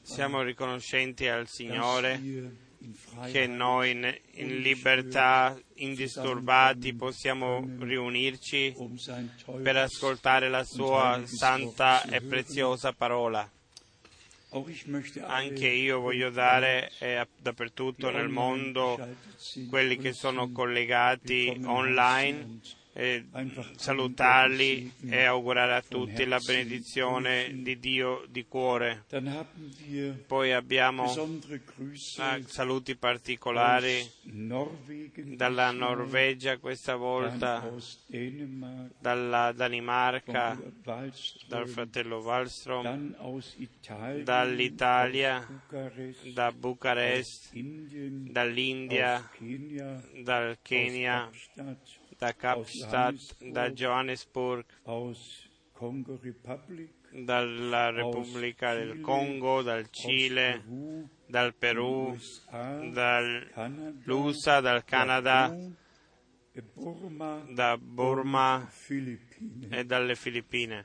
Siamo riconoscenti al Signore che noi in, libertà, indisturbati, possiamo riunirci um per ascoltare la sua santa e preziosa parola. Anche io voglio dare eh, dappertutto nel mondo quelli che sono collegati online e salutarli e augurare a tutti la benedizione di Dio di cuore. Poi abbiamo eh, saluti particolari dalla Norvegia questa volta, dalla Danimarca, dal fratello Wallström, dall'Italia, da Bucarest, dall'India, dal Kenya, da Kapstadt, da Johannesburg, dalla Repubblica del Congo, dal Cile, dal Perù, USA, dall'USA, dal Canada, da Burma e dalle Filippine.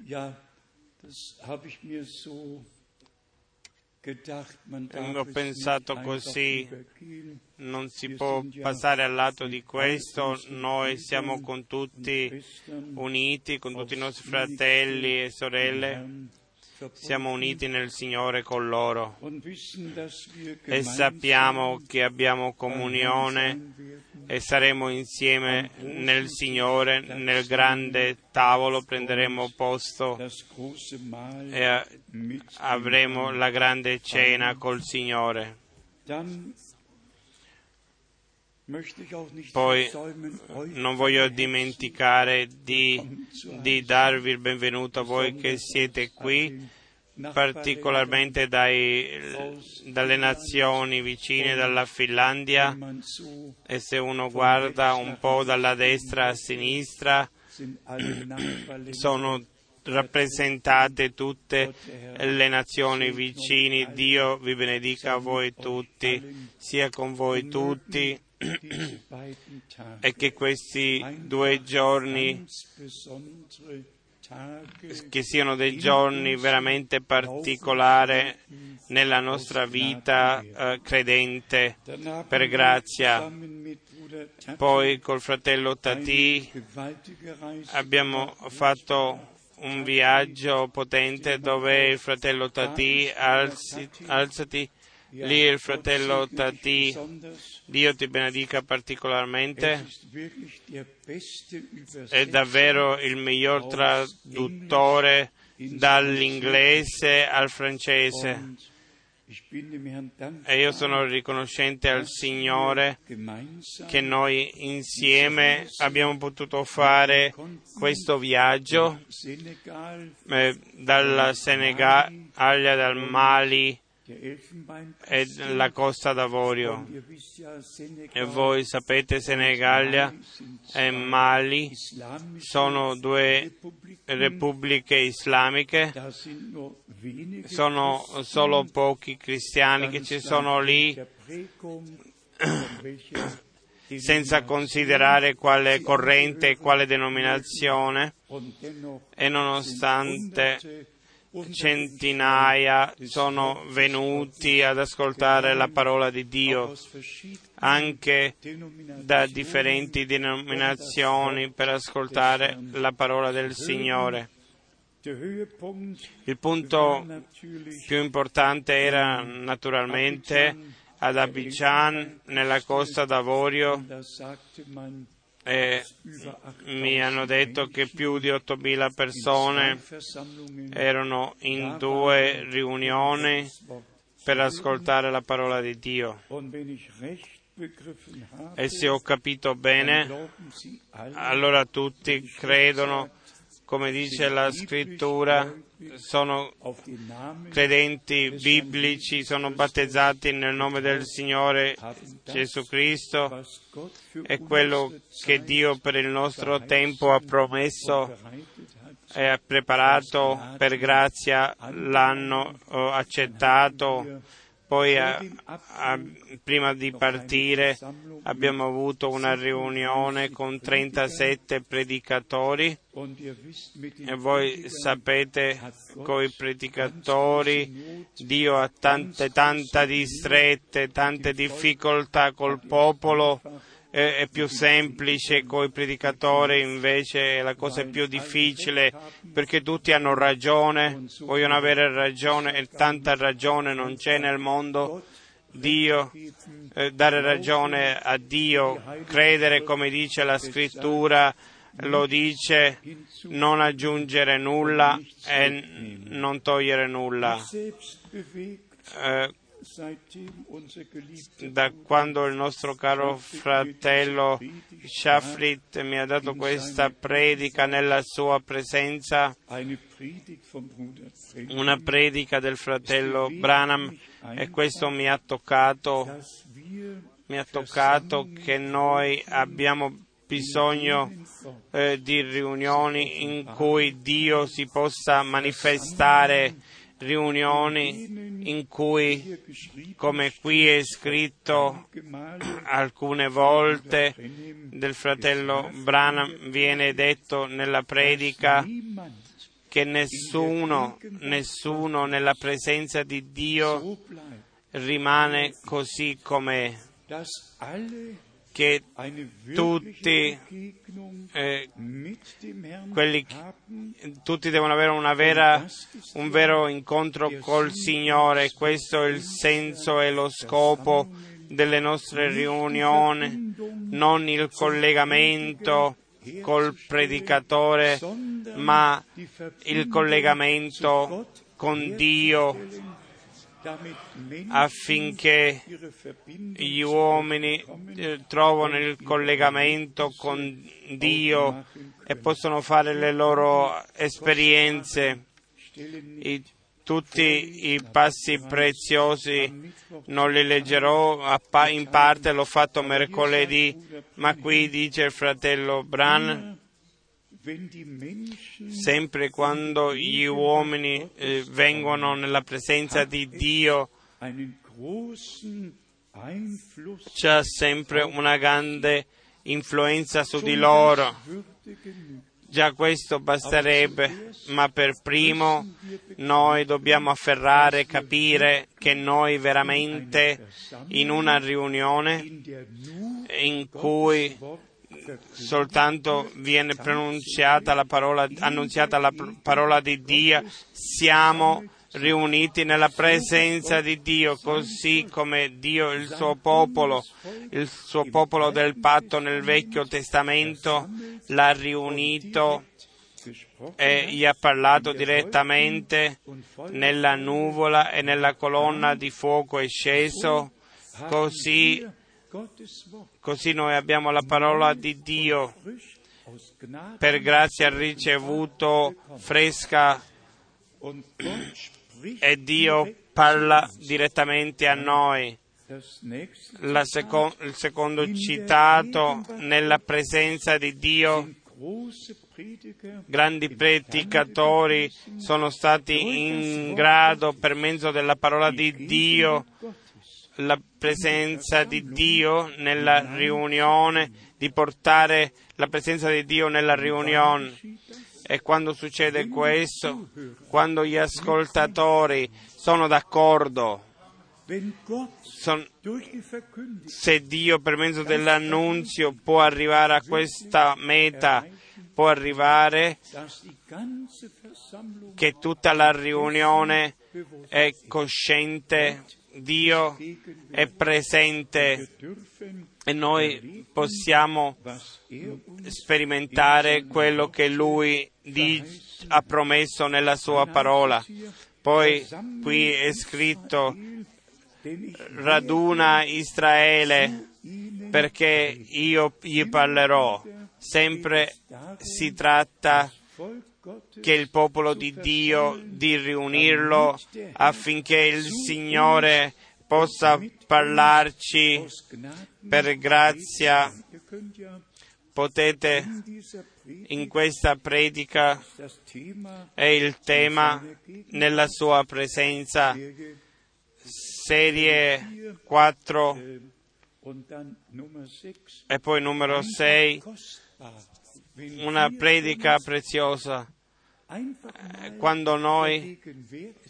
Ho pensato così. Non si può passare al lato di questo, noi siamo con tutti uniti, con tutti i nostri fratelli e sorelle, siamo uniti nel Signore con loro e sappiamo che abbiamo comunione e saremo insieme nel Signore, nel grande tavolo prenderemo posto e avremo la grande cena col Signore. Poi non voglio dimenticare di, di darvi il benvenuto a voi che siete qui, particolarmente dai- dalle nazioni vicine, dalla Finlandia, e se uno guarda un po' dalla destra a sinistra, sono rappresentate tutte le nazioni vicine. Dio vi benedica a voi tutti, sia con voi tutti, e che questi due giorni che siano dei giorni veramente particolari nella nostra vita eh, credente per grazia. Poi col fratello Tati abbiamo fatto un viaggio potente dove il fratello Tati alzi- alzati lì il fratello Tati. Dio ti benedica particolarmente. È davvero il miglior traduttore dall'inglese al francese. E io sono riconoscente al Signore che noi insieme abbiamo potuto fare questo viaggio Senegal, eh, dalla Senegalia, dal Mali. E la Costa d'Avorio. E voi sapete Senegalia e Mali sono due repubbliche islamiche, sono solo pochi cristiani che ci sono lì senza considerare quale corrente e quale denominazione e nonostante centinaia sono venuti ad ascoltare la parola di Dio anche da differenti denominazioni per ascoltare la parola del Signore. Il punto più importante era naturalmente ad Abidjan, nella Costa d'Avorio, e 8000 mi hanno detto che più di 8.000 persone erano in due riunioni per ascoltare la parola di Dio. E se ho capito bene, allora tutti credono, come dice la scrittura, sono credenti biblici, sono battezzati nel nome del Signore Gesù Cristo. e quello che Dio per il nostro tempo ha promesso e ha preparato per grazia, l'hanno eh, accettato, Poi, a, a, prima di partire, abbiamo avuto una riunione con 37 predicatori. E voi sapete, con i predicatori, Dio ha tante, tante distrette, tante difficoltà col popolo è più semplice, con i predicatori invece la cosa è più difficile perché tutti hanno ragione, vogliono avere ragione e tanta ragione non c'è nel mondo. Dio, eh, dare ragione a Dio, credere come dice la scrittura, lo dice, non aggiungere nulla e non togliere nulla. Eh, da quando il nostro caro fratello Shafrit mi ha dato questa predica nella sua presenza, una predica del fratello Branham, e questo mi ha toccato, mi ha toccato che noi abbiamo bisogno eh, di riunioni in cui Dio si possa manifestare riunioni in cui, come qui è scritto alcune volte del fratello Branham, viene detto nella predica che nessuno, nessuno nella presenza di Dio rimane così com'è che tutti, eh, quelli, tutti devono avere vera, un vero incontro col Signore. Questo è il senso e lo scopo delle nostre riunioni, non il collegamento col predicatore, ma il collegamento con Dio affinché gli uomini eh, trovano il collegamento con Dio e possono fare le loro esperienze. I, tutti i passi preziosi non li leggerò, in parte l'ho fatto mercoledì, ma qui dice il fratello Bran sempre quando gli uomini eh, vengono nella presenza di Dio, c'è sempre una grande influenza su di loro. Già questo basterebbe, ma per primo noi dobbiamo afferrare, capire che noi veramente in una riunione in cui soltanto viene pronunciata la parola, annunziata la parola di Dio, siamo riuniti nella presenza di Dio, così come Dio, il suo popolo, il suo popolo del patto nel Vecchio Testamento l'ha riunito e gli ha parlato direttamente nella nuvola e nella colonna di fuoco è sceso, così Così noi abbiamo la parola di Dio per grazia ricevuto fresca e Dio parla direttamente a noi. Seco- il secondo citato nella presenza di Dio grandi predicatori sono stati in grado per mezzo della parola di Dio la presenza di Dio nella riunione, di portare la presenza di Dio nella riunione. E quando succede questo, quando gli ascoltatori sono d'accordo, son, se Dio per mezzo dell'annunzio può arrivare a questa meta, può arrivare che tutta la riunione è cosciente Dio è presente e noi possiamo sperimentare quello che Lui ha promesso nella sua parola. Poi qui è scritto raduna Israele perché io gli parlerò. Sempre si tratta che il popolo di Dio di riunirlo affinché il Signore possa parlarci per grazia. Potete in questa predica è il tema nella sua presenza serie 4 äh, und dann Nummer 6. e poi numero 6, Kostbar, wenn una predica preziosa. Quando noi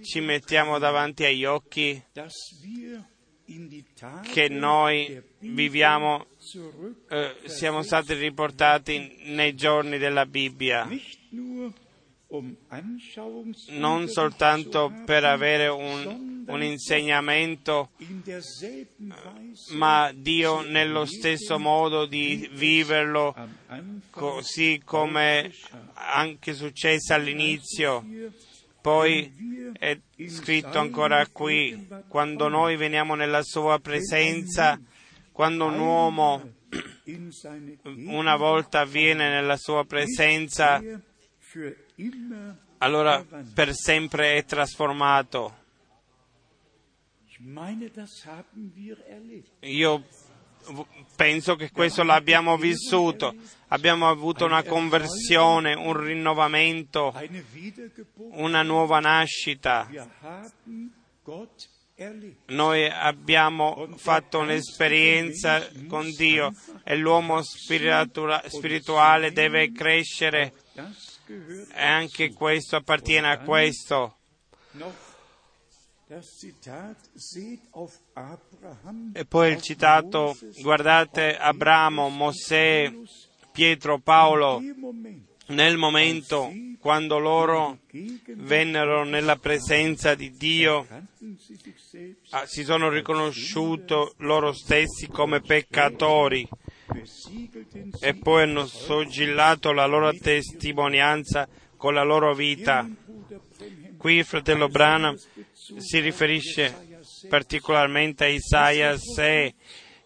ci mettiamo davanti agli occhi che noi viviamo, eh, siamo stati riportati nei giorni della Bibbia, um non soltanto per avere un, un insegnamento, Weise ma Dio nello stesso modo di viverlo così come anche successo all'inizio. Poi è scritto ancora qui, quando noi veniamo nella sua presenza, quando un uomo una volta viene nella sua presenza, immer allora per sempre è trasformato. Io penso che questo l'abbiamo vissuto, abbiamo avuto una conversione, un rinnovamento, una nuova nascita. Noi abbiamo fatto un'esperienza con Dio e l'uomo spiritua- spirituale deve crescere e anche questo appartiene a questo. E poi il citato, guardate Abramo, Mosè, Pietro, Paolo, nel momento quando loro vennero nella presenza di Dio, ah, si sono riconosciuti loro stessi come peccatori e poi hanno sogillato la loro testimonianza con la loro vita. Qui il fratello Branham si riferisce particolarmente a Isaia 6,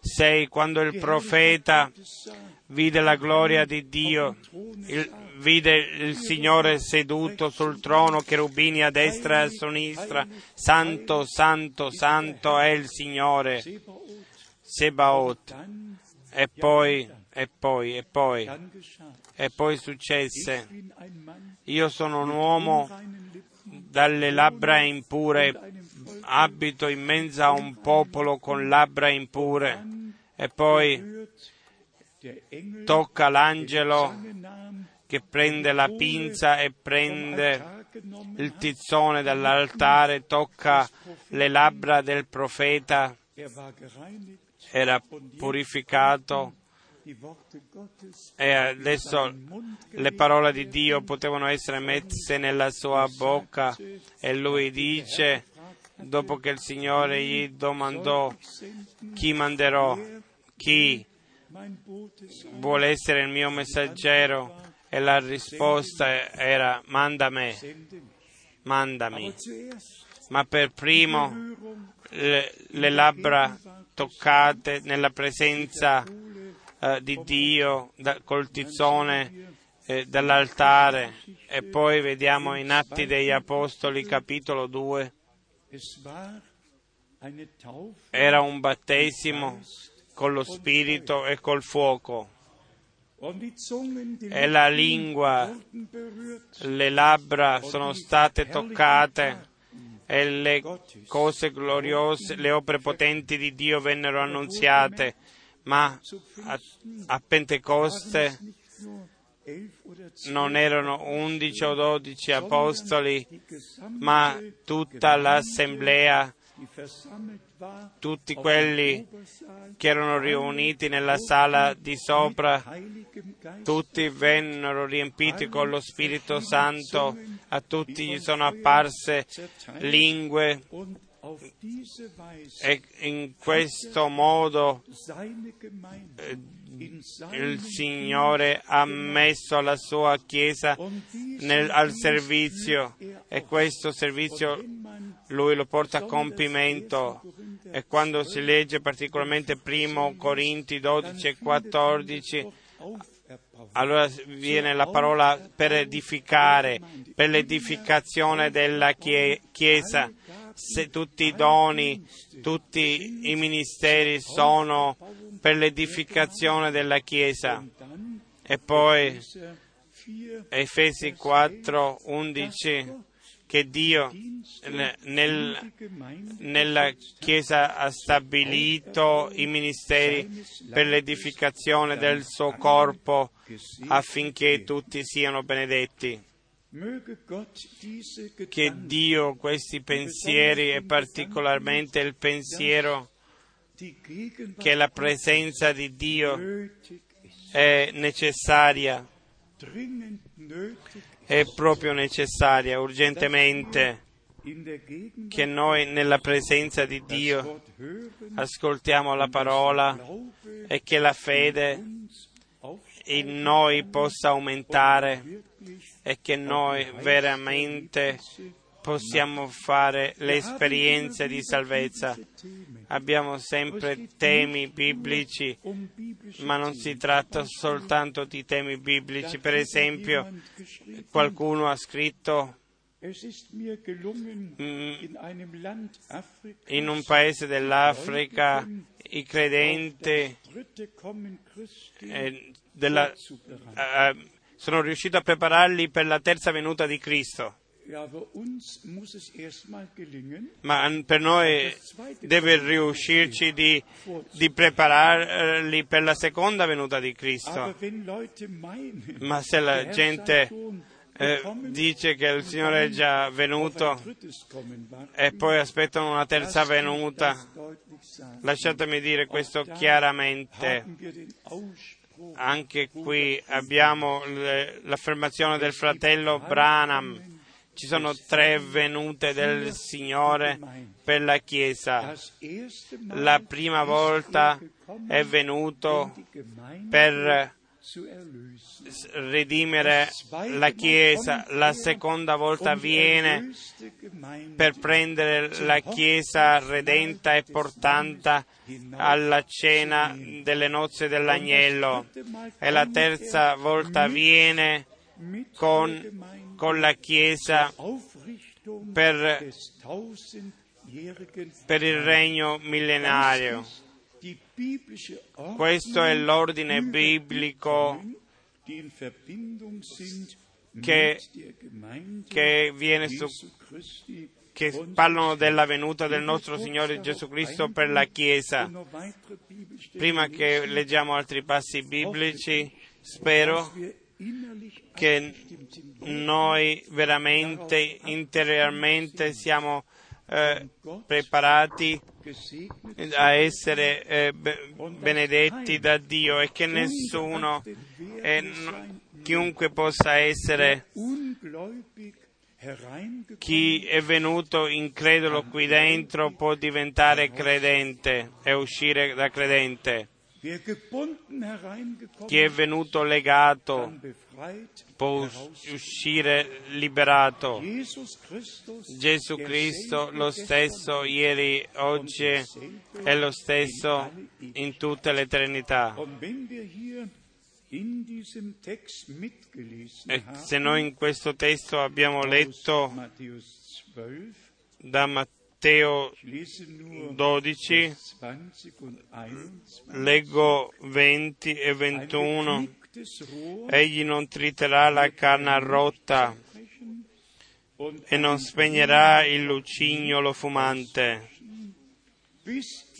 6 quando il profeta vide la gloria di Dio, il- vide il Signore seduto sul trono, cherubini a destra e a sinistra, santo, santo, santo è il Signore, Sebaot. E poi, e poi, e poi, e poi successe. Io sono un uomo dalle labbra impure, abito in mezzo a un popolo con labbra impure. E poi tocca l'angelo che prende la pinza e prende il tizzone dall'altare, tocca le labbra del profeta, Er era purificato e adesso le parole di Dio potevano essere messe nella sua bocca e lui dice, dopo che il Signore gli domandò chi manderò, chi? Vuole essere il mio messaggero? E la risposta era manda me, mandami. Ma per primo le, le labbra toccate nella presenza eh, di Dio da, col tizzone eh, dall'altare. E poi vediamo in Atti degli Apostoli capitolo 2 Es war eine Taufe era un battesimo con lo spirito e col fuoco. E la lingua, le labbra sono state toccate e le cose gloriose, le opere potenti di Dio vennero annunziate, ma a, a Pentecoste non erano undici o dodici apostoli, die gesamte, ma tutta l'assemblea, tutti quelli che erano riuniti nella sala di sopra, tutti vennero riempiti con lo Spirito Santo, a tutti gli sono apparse lingue e in questo modo in il Signore ha messo la sua Chiesa nel- al servizio. er e questo servizio lui lo porta a compimento. E quando si legge particolarmente primo Corinti 12 e 14 allora viene la parola per edificare, per l'edificazione della chie- Chiesa. Se tutti i doni, tutti i ministeri sono per l'edificazione della Chiesa. E poi Epheser 4, Efesi 4, 11, che Dio nel, nella Chiesa ha stabilito i ministeri per l'edificazione del suo corpo affinché tutti siano benedetti. Che Dio questi pensieri e particolarmente il pensiero che la presenza di Dio è necessaria, è proprio necessaria, urgentemente, che noi nella presenza di Dio ascoltiamo la parola e che la fede in noi possa aumentare e che noi veramente possiamo fare le esperienze di salvezza. Abbiamo sempre temi biblici, ma non si tratta soltanto di temi biblici. Per esempio, qualcuno ha scritto in un paese dell'Africa i credenti eh, della, eh, sono riuscito a prepararli per la terza venuta di Cristo. Ma per noi deve riuscirci di, di, prepararli per la seconda venuta di Cristo. Ma se la gente eh, dice che il Signore è già venuto e poi aspettano una terza venuta, lasciatemi dire questo chiaramente anche qui abbiamo l'affermazione del fratello Branham. Ci sono tre venute del Signore per la Chiesa. La prima volta è venuto per redimere la Chiesa, la seconda volta viene per prendere la Chiesa redenta e portata alla cena delle nozze dell'agnello. E la terza volta viene con, con la Chiesa per, per il regno millenario. Questo è l'ordine biblico che, che, viene su, che parlano della venuta del nostro Signore Gesù Cristo per la Chiesa. Prima che leggiamo altri passi biblici, spero che noi veramente interiormente siamo eh, preparati a essere eh, benedetti da Dio e che nessuno, eh, chiunque possa essere chi è venuto incredulo qui dentro può diventare credente e uscire da credente. Chi è venuto legato può uscire liberato. Gesù Cristo lo stesso ieri, oggi è lo stesso in tutta l'eternità. E se noi in questo testo abbiamo letto da Matteo Matteo 12, leggo 20 e 21. Egli non triterà la canna rotta e non spegnerà il lucignolo fumante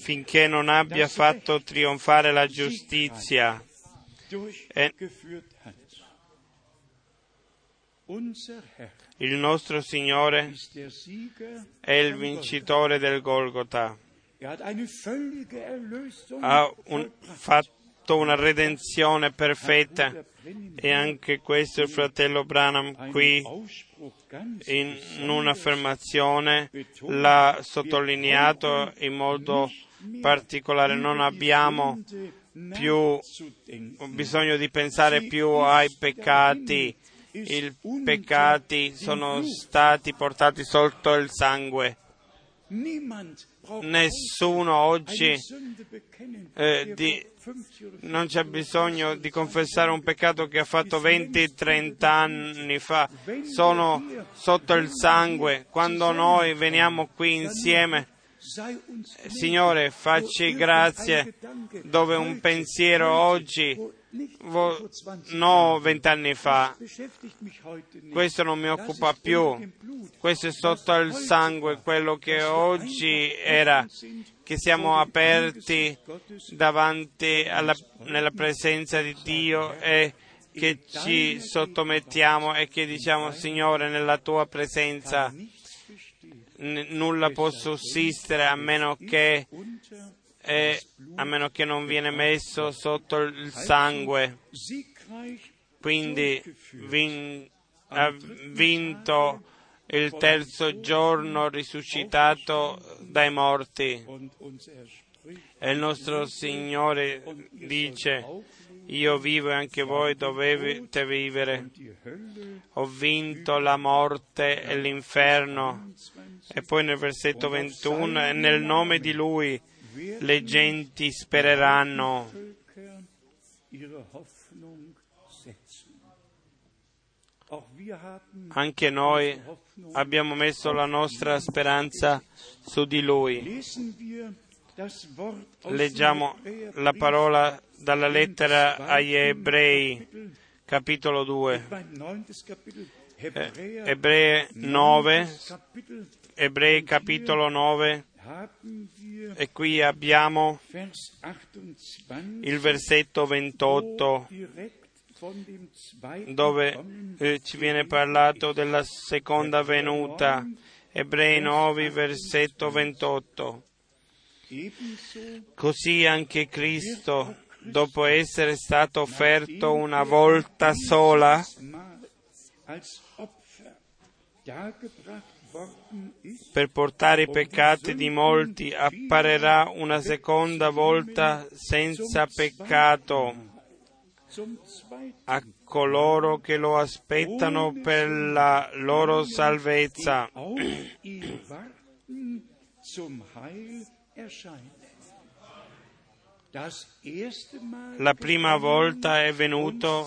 finché non abbia fatto trionfare la giustizia. E il nostro Signore è il vincitore del Golgota. Ha un, fatto una redenzione perfetta e anche questo il fratello Branham qui in un'affermazione l'ha sottolineato in modo particolare. Non abbiamo più bisogno di pensare più ai peccati i peccati sono stati portati sotto il sangue. Nessuno oggi eh, di, non c'è bisogno di confessare un peccato che ha fatto 20-30 anni fa. Sono sotto il sangue. Quando noi veniamo qui insieme, Signore, facci grazie dove un pensiero oggi no vent'anni fa. Questo non mi occupa più. Questo è sotto il sangue, quello che oggi era, che siamo aperti davanti alla, nella presenza di Dio e che ci sottomettiamo e che diciamo Signore nella tua presenza n- nulla può sussistere a meno che eh, a meno che non viene messo sotto il sangue. Quindi vin- ha vinto il terzo giorno risuscitato dai morti. E il nostro Signore dice, io vivo e anche voi dovete vivere. Ho vinto la morte e l'inferno. E poi nel versetto 21, e nel nome di Lui le genti spereranno. Anche noi abbiamo messo la nostra speranza su di Lui. Leggiamo la parola dalla lettera agli Ebrei, capitolo 2. Eh, Ebrei 9, Ebrei capitolo 9, e qui abbiamo il versetto 28 dove eh, ci viene parlato della seconda venuta. Ebrei 9, versetto 28. Così anche Cristo, dopo essere stato offerto una volta sola, per portare i peccati di molti, apparirà una seconda volta senza peccato a coloro che lo aspettano per la loro salvezza. La prima volta è venuto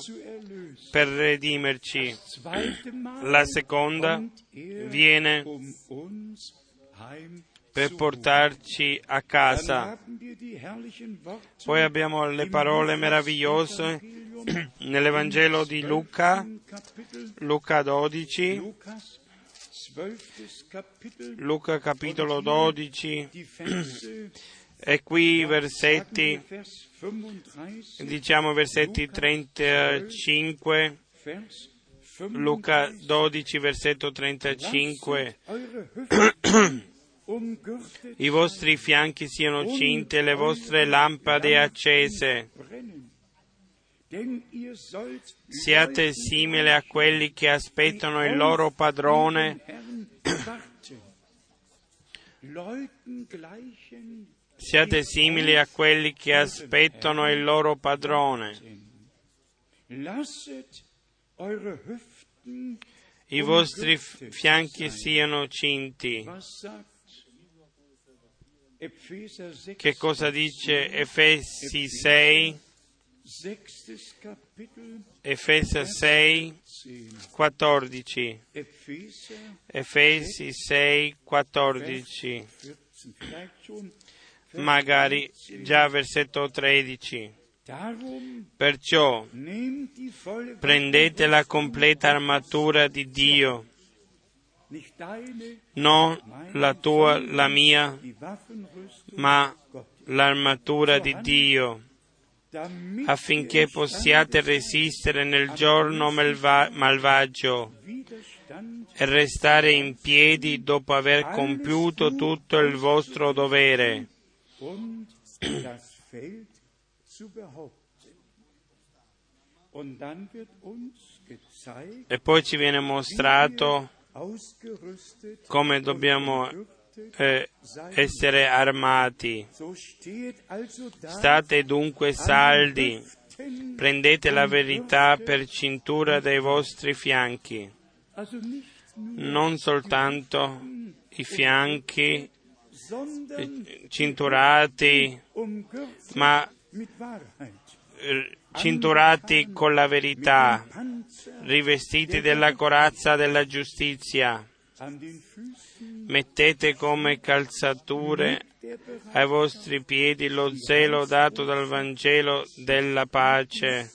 per redimerci, la seconda viene per portarci a casa. Poi abbiamo le parole meravigliose nell'Evangelo di Luca, Luca 12, Luca capitolo 12, e qui i versetti, diciamo versetti 35, Luca 12, versetto 35. I vostri fianchi siano cinti e le vostre lampade accese. Siate simili a quelli che aspettano il loro padrone. Siate simili a quelli che aspettano il loro padrone. I vostri fianchi siano cinti. Che cosa dice Efesi 6? Efesi 6, 14. Efesi 6, 14. Magari già versetto 13. Perciò prendete la completa armatura di Dio, non la tua, la mia, ma l'armatura di Dio, affinché possiate resistere nel giorno malva- malvagio e restare in piedi dopo aver compiuto tutto il vostro dovere. E poi ci viene mostrato come dobbiamo eh, essere armati. State dunque saldi, prendete la verità per cintura dei vostri fianchi, non soltanto i fianchi cinturati, ma cinturati con la verità, rivestiti della corazza della giustizia, Mettete come calzature ai vostri piedi lo zelo dato dal Vangelo della pace.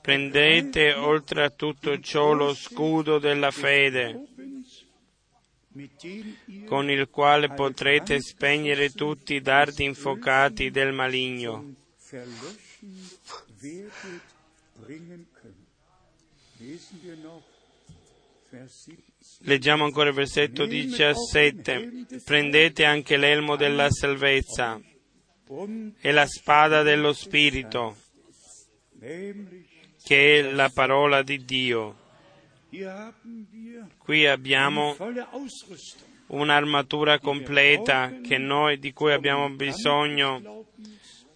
Prendete oltre a tutto ciò lo scudo della fede, con il quale potrete spegnere tutti i dardi infuocati del maligno. Leggiamo ancora il versetto 17. Prendete anche l'elmo della salvezza e la spada dello Spirito, che è la parola di Dio. Qui abbiamo un'armatura completa noi, di cui abbiamo bisogno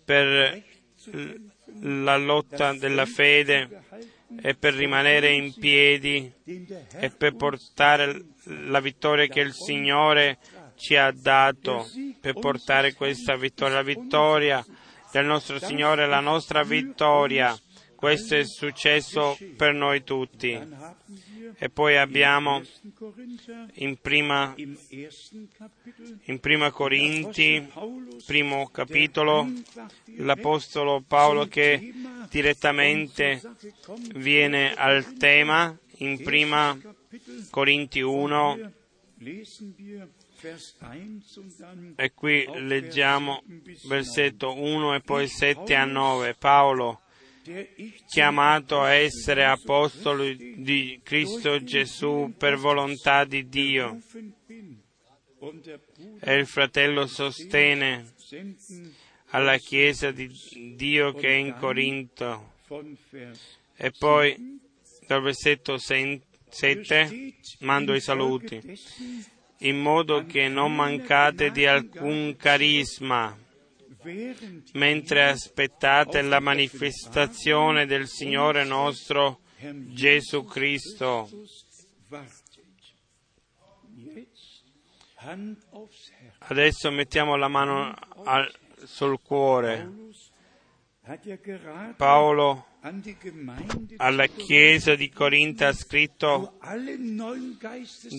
per la lotta della fede e per rimanere in piedi e per portare la vittoria che il Signore ci ha dato, per portare questa vittoria, la vittoria del nostro Signore, la nostra vittoria. Questo è successo per noi tutti. E poi abbiamo in prima, in prima Corinti, primo capitolo, l'Apostolo Paolo che direttamente viene al tema in prima Corinti 1 e qui leggiamo versetto 1 e poi 7 a 9. Paolo chiamato a essere apostolo di Cristo Gesù per volontà di Dio. E il fratello sostene alla Chiesa di Dio che è in Corinto. E poi dal versetto 7 mando i saluti, in modo che non mancate di alcun carisma mentre aspettate la manifestazione del Signore nostro Gesù Cristo. Adesso mettiamo la mano al, sul cuore. Paolo alla chiesa di Corinto ha scritto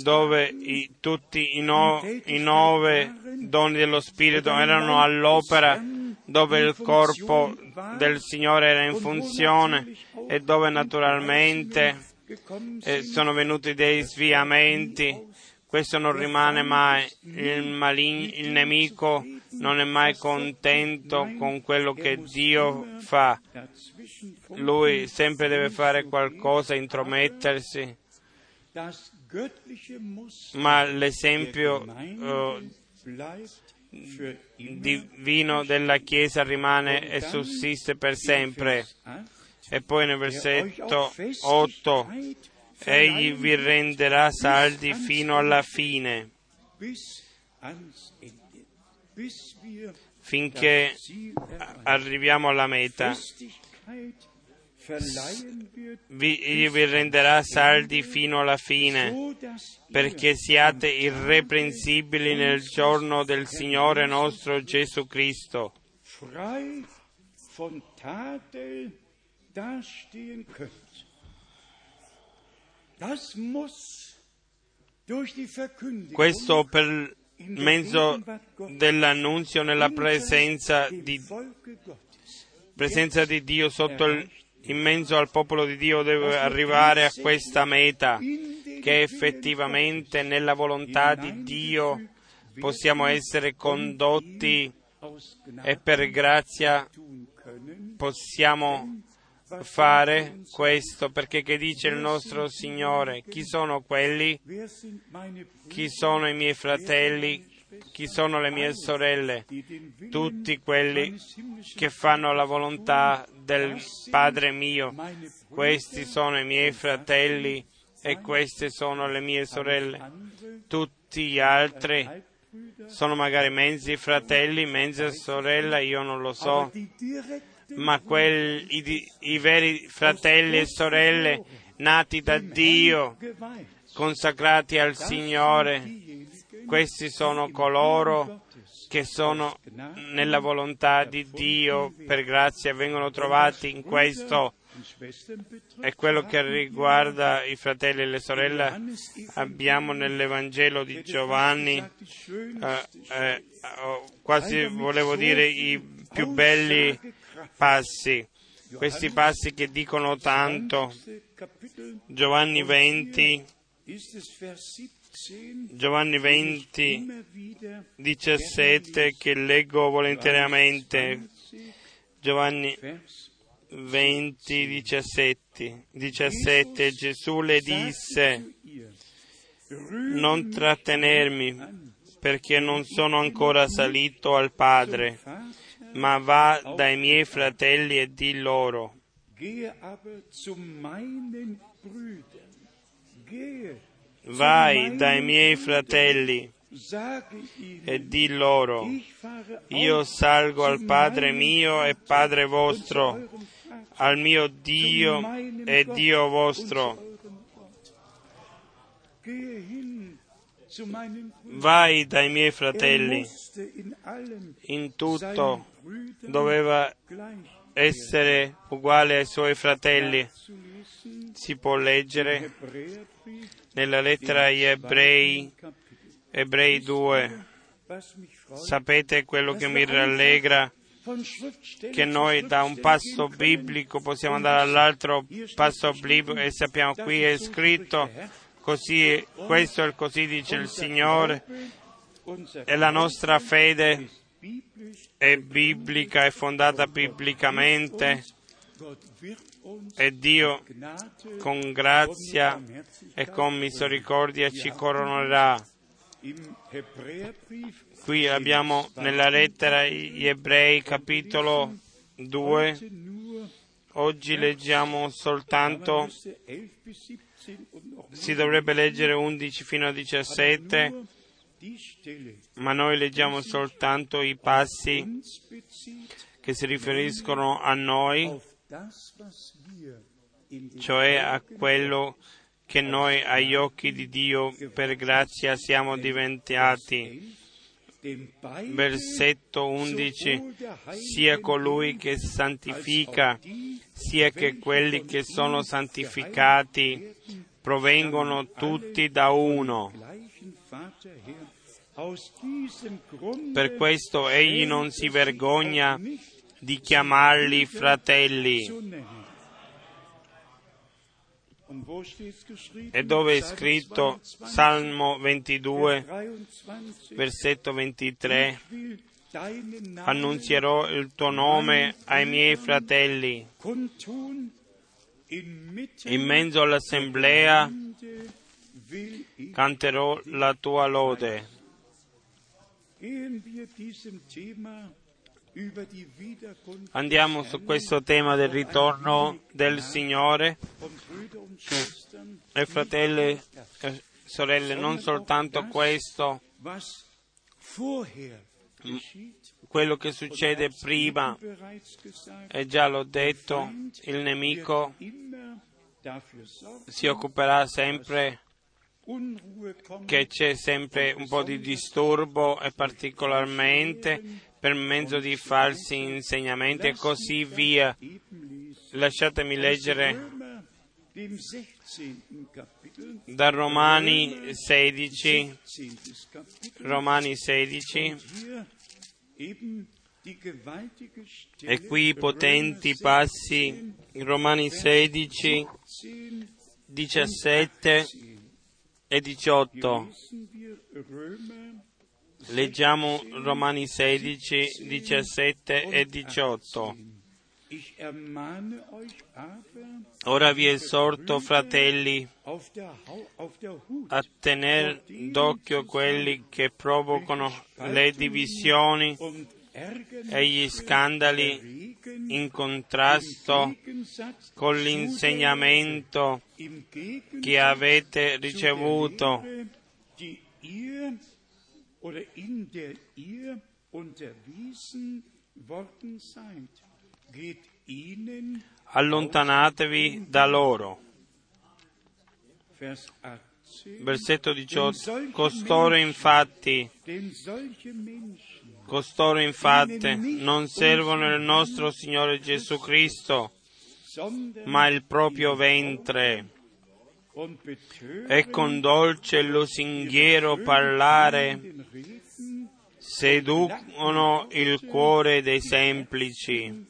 dove i, tutti i, no, i nove doni dello Spirito erano all'opera, dove il corpo del Signore era in funzione e dove naturalmente eh, sono venuti dei sviamenti. Questo non rimane mai, il, maligno, il nemico non è mai contento con quello che Dio fa. Lui sempre deve fare qualcosa, intromettersi. Ma l'esempio uh, divino della Chiesa rimane e sussiste per sempre. E poi nel versetto 8, Egli vi renderà saldi fino alla fine finché arriviamo alla meta. Vi, vi renderà saldi fino alla fine, perché siate irreprensibili nel giorno del Signore nostro Gesù Cristo. Questo per mezzo dell'annunzio nella presenza di, presenza di Dio sotto il, in mezzo al popolo di Dio deve arrivare a questa meta che effettivamente nella volontà di Dio possiamo essere condotti e per grazia possiamo fare questo perché che dice il nostro Signore? Chi sono quelli? Chi sono i miei fratelli? Chi sono le mie sorelle? Tutti quelli che fanno la volontà del Padre mio. Questi sono i miei fratelli e queste sono le mie sorelle. Tutti gli altri sono magari mezzi fratelli, mezza sorella, io non lo so ma quelli, i, i veri fratelli e sorelle nati da Dio, consacrati al Signore, questi sono coloro che sono nella volontà di Dio per grazia vengono trovati in questo. E quello che riguarda i fratelli e le sorelle, abbiamo nell'Evangelo di Giovanni, eh, eh, quasi volevo dire i più belli passi, questi passi che dicono tanto. Giovanni 20, Giovanni 20, 17 che leggo volontariamente. Giovanni 20, 17, 17 Gesù le disse, non trattenermi perché non sono ancora salito al Padre, ma va dai miei fratelli e di loro. Vai dai miei fratelli e di loro, io salgo al Padre mio e Padre vostro, al mio Dio e Dio vostro. Vai dai miei fratelli. In tutto doveva essere uguale ai suoi fratelli. Si può leggere nella lettera agli ebrei, ebrei 2. Sapete quello che mi rallegra? Che noi da un passo biblico possiamo andare all'altro passo biblico e sappiamo qui è scritto così, questo è così dice il Signore e la nostra fede è biblica, è fondata biblicamente. E Dio con grazia e con misericordia ci coronerà. Qui abbiamo nella lettera agli ebrei capitolo 2, oggi leggiamo soltanto, si dovrebbe leggere 11 fino a 17, ma noi leggiamo soltanto i passi che si riferiscono a noi, cioè a quello che noi agli occhi di Dio per grazia siamo diventati. Versetto 11, sia colui che santifica, sia che quelli che sono santificati provengono tutti da uno. Per questo egli non si vergogna di chiamarli fratelli. E dove è scritto Salmo 22, versetto 23, annunzierò il tuo nome ai miei fratelli. In mezzo all'assemblea canterò la tua lode. Andiamo su questo tema del ritorno del Signore. E fratelli e sorelle, non soltanto questo, quello che succede prima, e già l'ho detto, il nemico si occuperà sempre che c'è sempre un po' di disturbo e particolarmente per mezzo di falsi insegnamenti e così via. Lasciatemi leggere da Romani 16, Romani 16, e qui i potenti passi, Romani 16, 17 e 18. Leggiamo Romani 16, 17 e 18. Ora vi esorto, fratelli, a tener d'occhio quelli che provocano le divisioni e gli scandali in contrasto con l'insegnamento che avete ricevuto allontanatevi da loro. Versetto 18. Costoro infatti, costoro infatti non servono il nostro Signore Gesù Cristo, ma il proprio ventre e con dolce e lusinghiero parlare seducono il cuore dei semplici.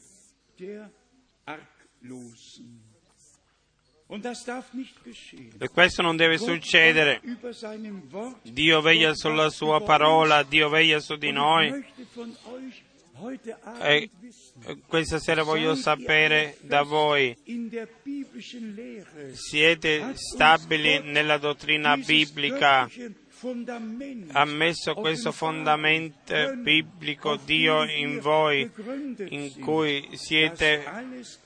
E questo non deve succedere. Dio veglia sulla sua parola, Dio veglia su di noi. E questa sera voglio sapere da voi, siete stabili nella dottrina biblica? Ha messo questo fondamento biblico Dio in voi, in cui siete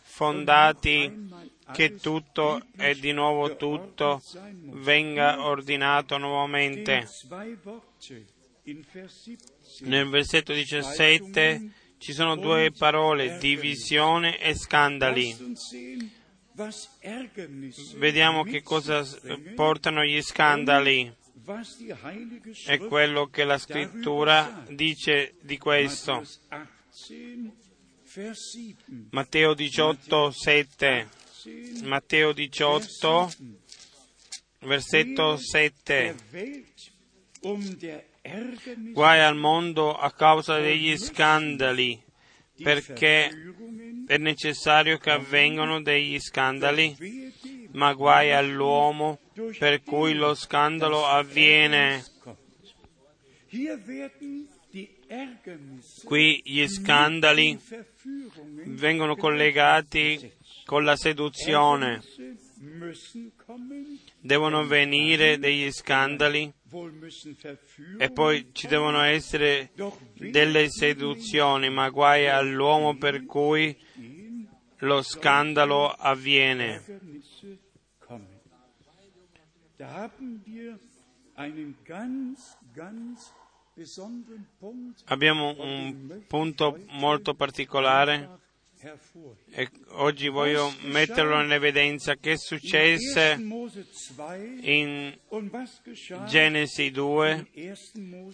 fondati che tutto e di nuovo tutto venga ordinato nuovamente. Nel versetto 17 ci sono due parole, divisione e scandali. Vediamo che cosa portano gli scandali. È quello che la scrittura dice di questo. Matteo 18, 7. Matteo 18, versetto 7. Guai al mondo a causa degli scandali, perché è necessario che avvengano degli scandali, ma guai all'uomo per cui lo scandalo avviene. Qui gli scandali vengono collegati con la seduzione. Devono venire degli scandali e poi ci devono essere delle seduzioni, ma guai all'uomo per cui lo scandalo avviene. Abbiamo un punto molto particolare e oggi voglio metterlo in evidenza che successe in Genesi 2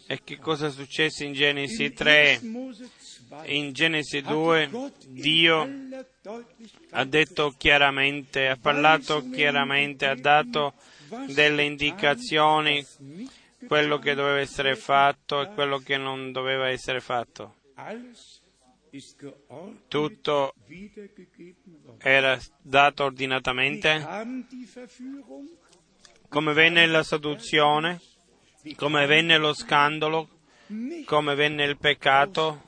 e che cosa successe in Genesi 3. In Genesi 2 Dio ha detto chiaramente, ha parlato chiaramente, ha dato delle indicazioni, quello che doveva essere fatto e quello che non doveva essere fatto. Tutto era dato ordinatamente, come venne la seduzione, come venne lo scandalo, come venne il peccato,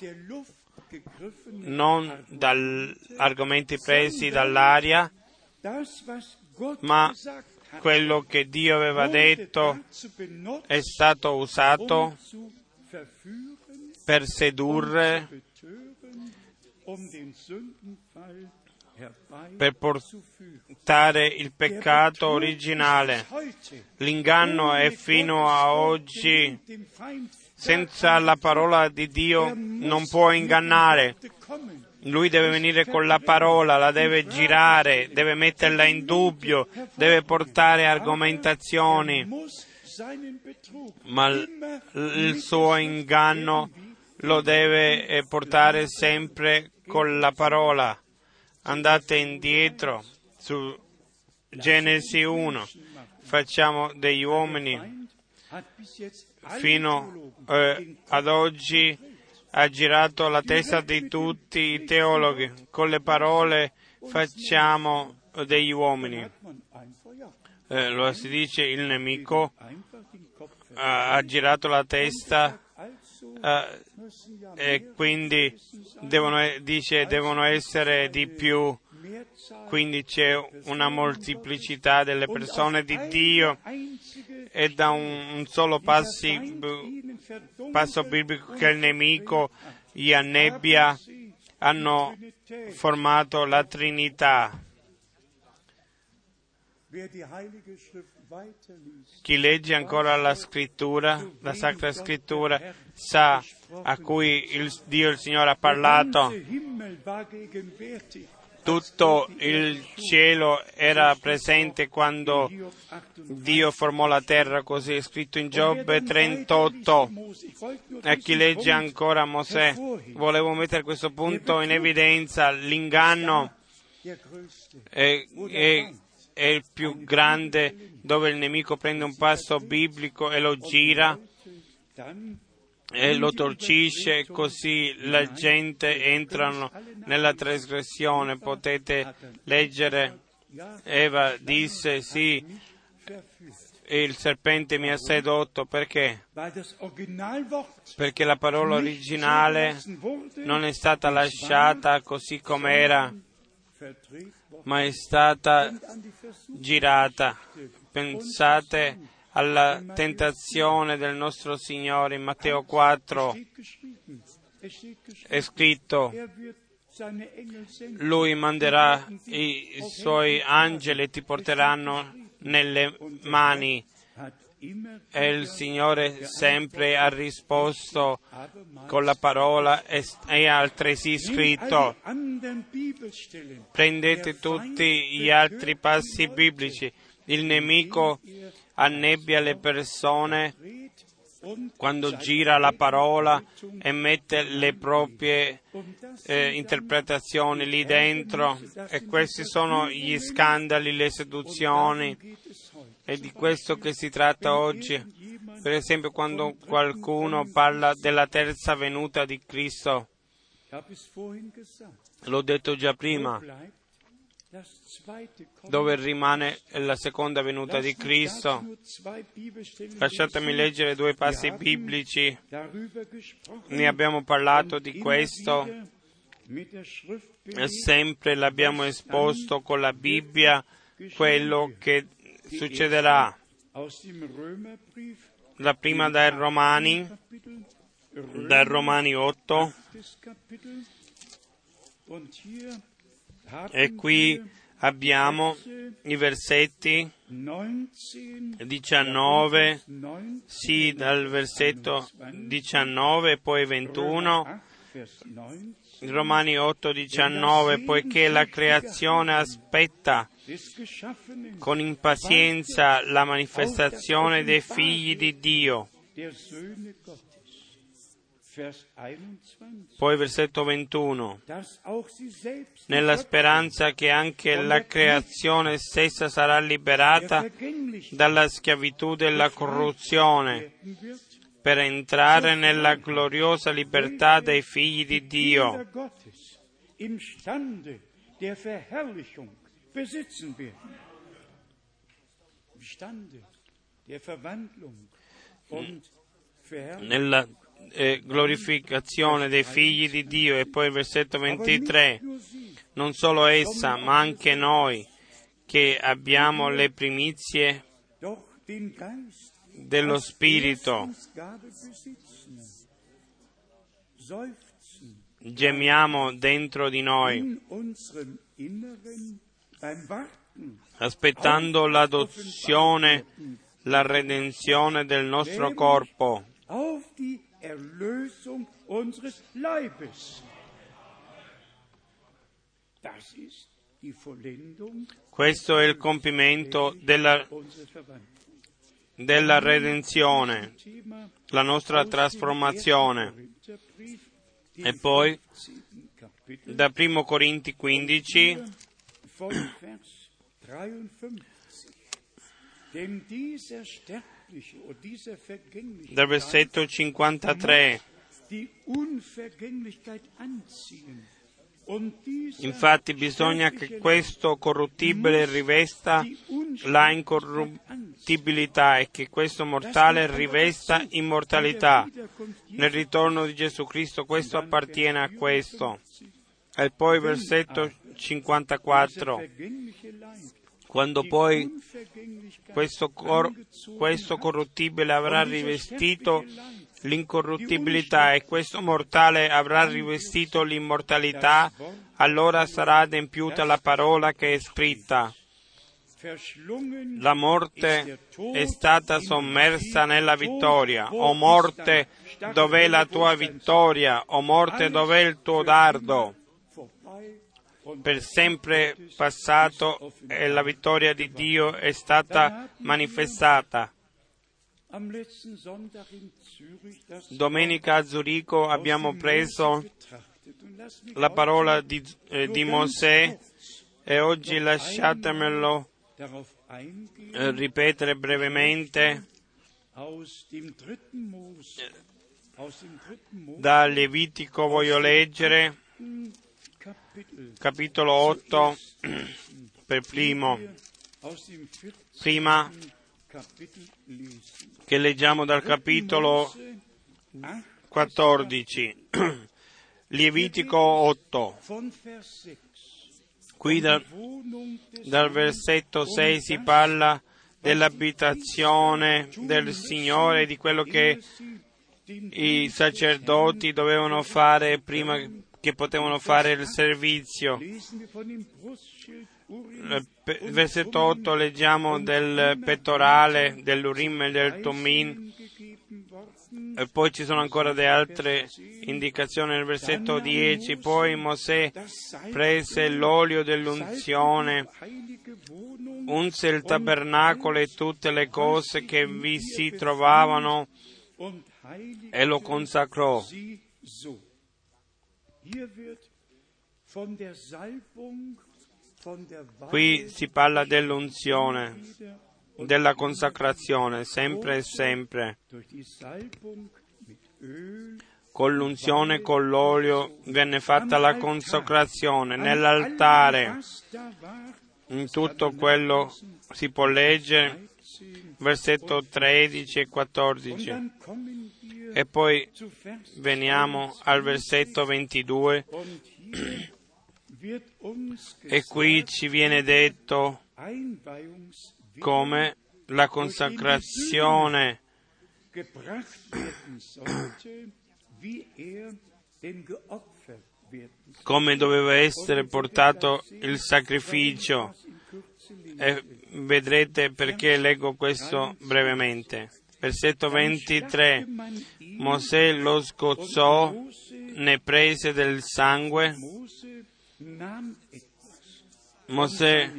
non da argomenti presi dall'aria, ma quello che Dio aveva detto è stato usato per sedurre, per portare il peccato originale. L'inganno è fino a oggi, senza la parola di Dio non può ingannare. Lui deve venire con la parola, la deve girare, deve metterla in dubbio, deve portare argomentazioni, ma il suo inganno lo deve portare sempre con la parola. Andate indietro su Genesi 1, facciamo degli uomini fino eh, ad oggi ha girato la testa di tutti i teologhi. Con le parole facciamo degli uomini. Eh, lo si dice il nemico ha, ha girato la testa eh, e quindi devono, dice devono essere di più. Quindi c'è una moltiplicità delle persone di Dio e da un, un solo passi, passo biblico che il nemico gli annebbia hanno formato la Trinità. Chi legge ancora la scrittura, la Sacra Scrittura, sa a cui il Dio il Signore ha parlato. Tutto il cielo era presente quando Dio formò la terra, così è scritto in Giobbe 38. E chi legge ancora Mosè, volevo mettere questo punto in evidenza, l'inganno è, è, è il più grande dove il nemico prende un passo biblico e lo gira e lo torcisce, così la gente entra nella trasgressione. Potete leggere, Eva disse sì, il serpente mi ha sedotto perché? Perché la parola originale non è stata lasciata così com'era, ma è stata girata. Pensate alla tentazione del nostro Signore in Matteo 4. È scritto, lui manderà i suoi angeli e ti porteranno nelle mani e il Signore sempre ha risposto con la parola e altresì scritto prendete tutti gli altri passi biblici il nemico annebbia le persone quando gira la parola e mette le proprie eh, interpretazioni lì dentro e questi sono gli scandali, le seduzioni è di questo che si tratta oggi. Per esempio quando qualcuno parla della terza venuta di Cristo, l'ho detto già prima, dove rimane la seconda venuta di Cristo. Lasciatemi leggere due passi biblici. Ne abbiamo parlato di questo e sempre l'abbiamo esposto con la Bibbia quello che succederà. La prima dai Romani, dai Romani 8, e qui abbiamo i versetti 19, sì, dal versetto 19 e poi 21, Romani 8, 19, poiché la creazione aspetta con impazienza la manifestazione dei figli di Dio. Poi versetto 21. Nella speranza che anche la creazione stessa sarà liberata dalla schiavitù della corruzione per entrare nella gloriosa libertà dei figli di Dio. Nella eh, glorificazione dei figli di Dio e poi il versetto 23, non solo essa, ma anche noi che abbiamo le primizie dello Spirito. Gemiamo dentro di noi, aspettando l'adozione, la redenzione del nostro corpo. Erlösung unseres Leibes. Questo è il compimento della, della redenzione, la nostra trasformazione. E poi da 1 Corinti 15 dal versetto 53. Infatti bisogna che questo corruttibile rivesta la incorruttibilità e che questo mortale rivesta immortalità. Nel ritorno di Gesù Cristo questo appartiene a questo. E poi versetto 54 quando poi questo, cor- questo corruttibile avrà rivestito l'incorruttibilità e questo mortale avrà rivestito l'immortalità, allora sarà adempiuta la parola che è scritta. La morte è stata sommersa nella vittoria. O morte, dov'è la tua vittoria? O morte, dov'è il tuo dardo? Per sempre passato e la vittoria di Dio è stata manifestata. Domenica a Zurigo abbiamo preso la parola di, eh, di Mosè E oggi lasciatemelo eh, ripetere brevemente da Levitico voglio leggere capitolo 8 per primo. Prima che leggiamo dal capitolo 14 Levitico 8 qui dal, dal versetto 6 si parla dell'abitazione del Signore, di quello che i sacerdoti dovevano fare prima che potevano fare il servizio. Il versetto 8 leggiamo del pettorale, dell'Urim e del Tumin e poi ci sono ancora delle altre indicazioni nel versetto 10. Poi Mosè prese l'olio dell'unzione, unse il tabernacolo e tutte le cose che vi si trovavano e lo consacrò. Qui si parla dell'unzione, della consacrazione, sempre e sempre. Con l'unzione, con l'olio, venne fatta la consacrazione nell'altare. In tutto quello si può leggere, versetto 13 e 14. E poi veniamo al versetto 22 e qui ci viene detto come la consacrazione come doveva essere portato il sacrificio e vedrete perché leggo questo brevemente. Versetto 23. Mosè lo scozzò, ne prese del sangue. Mosè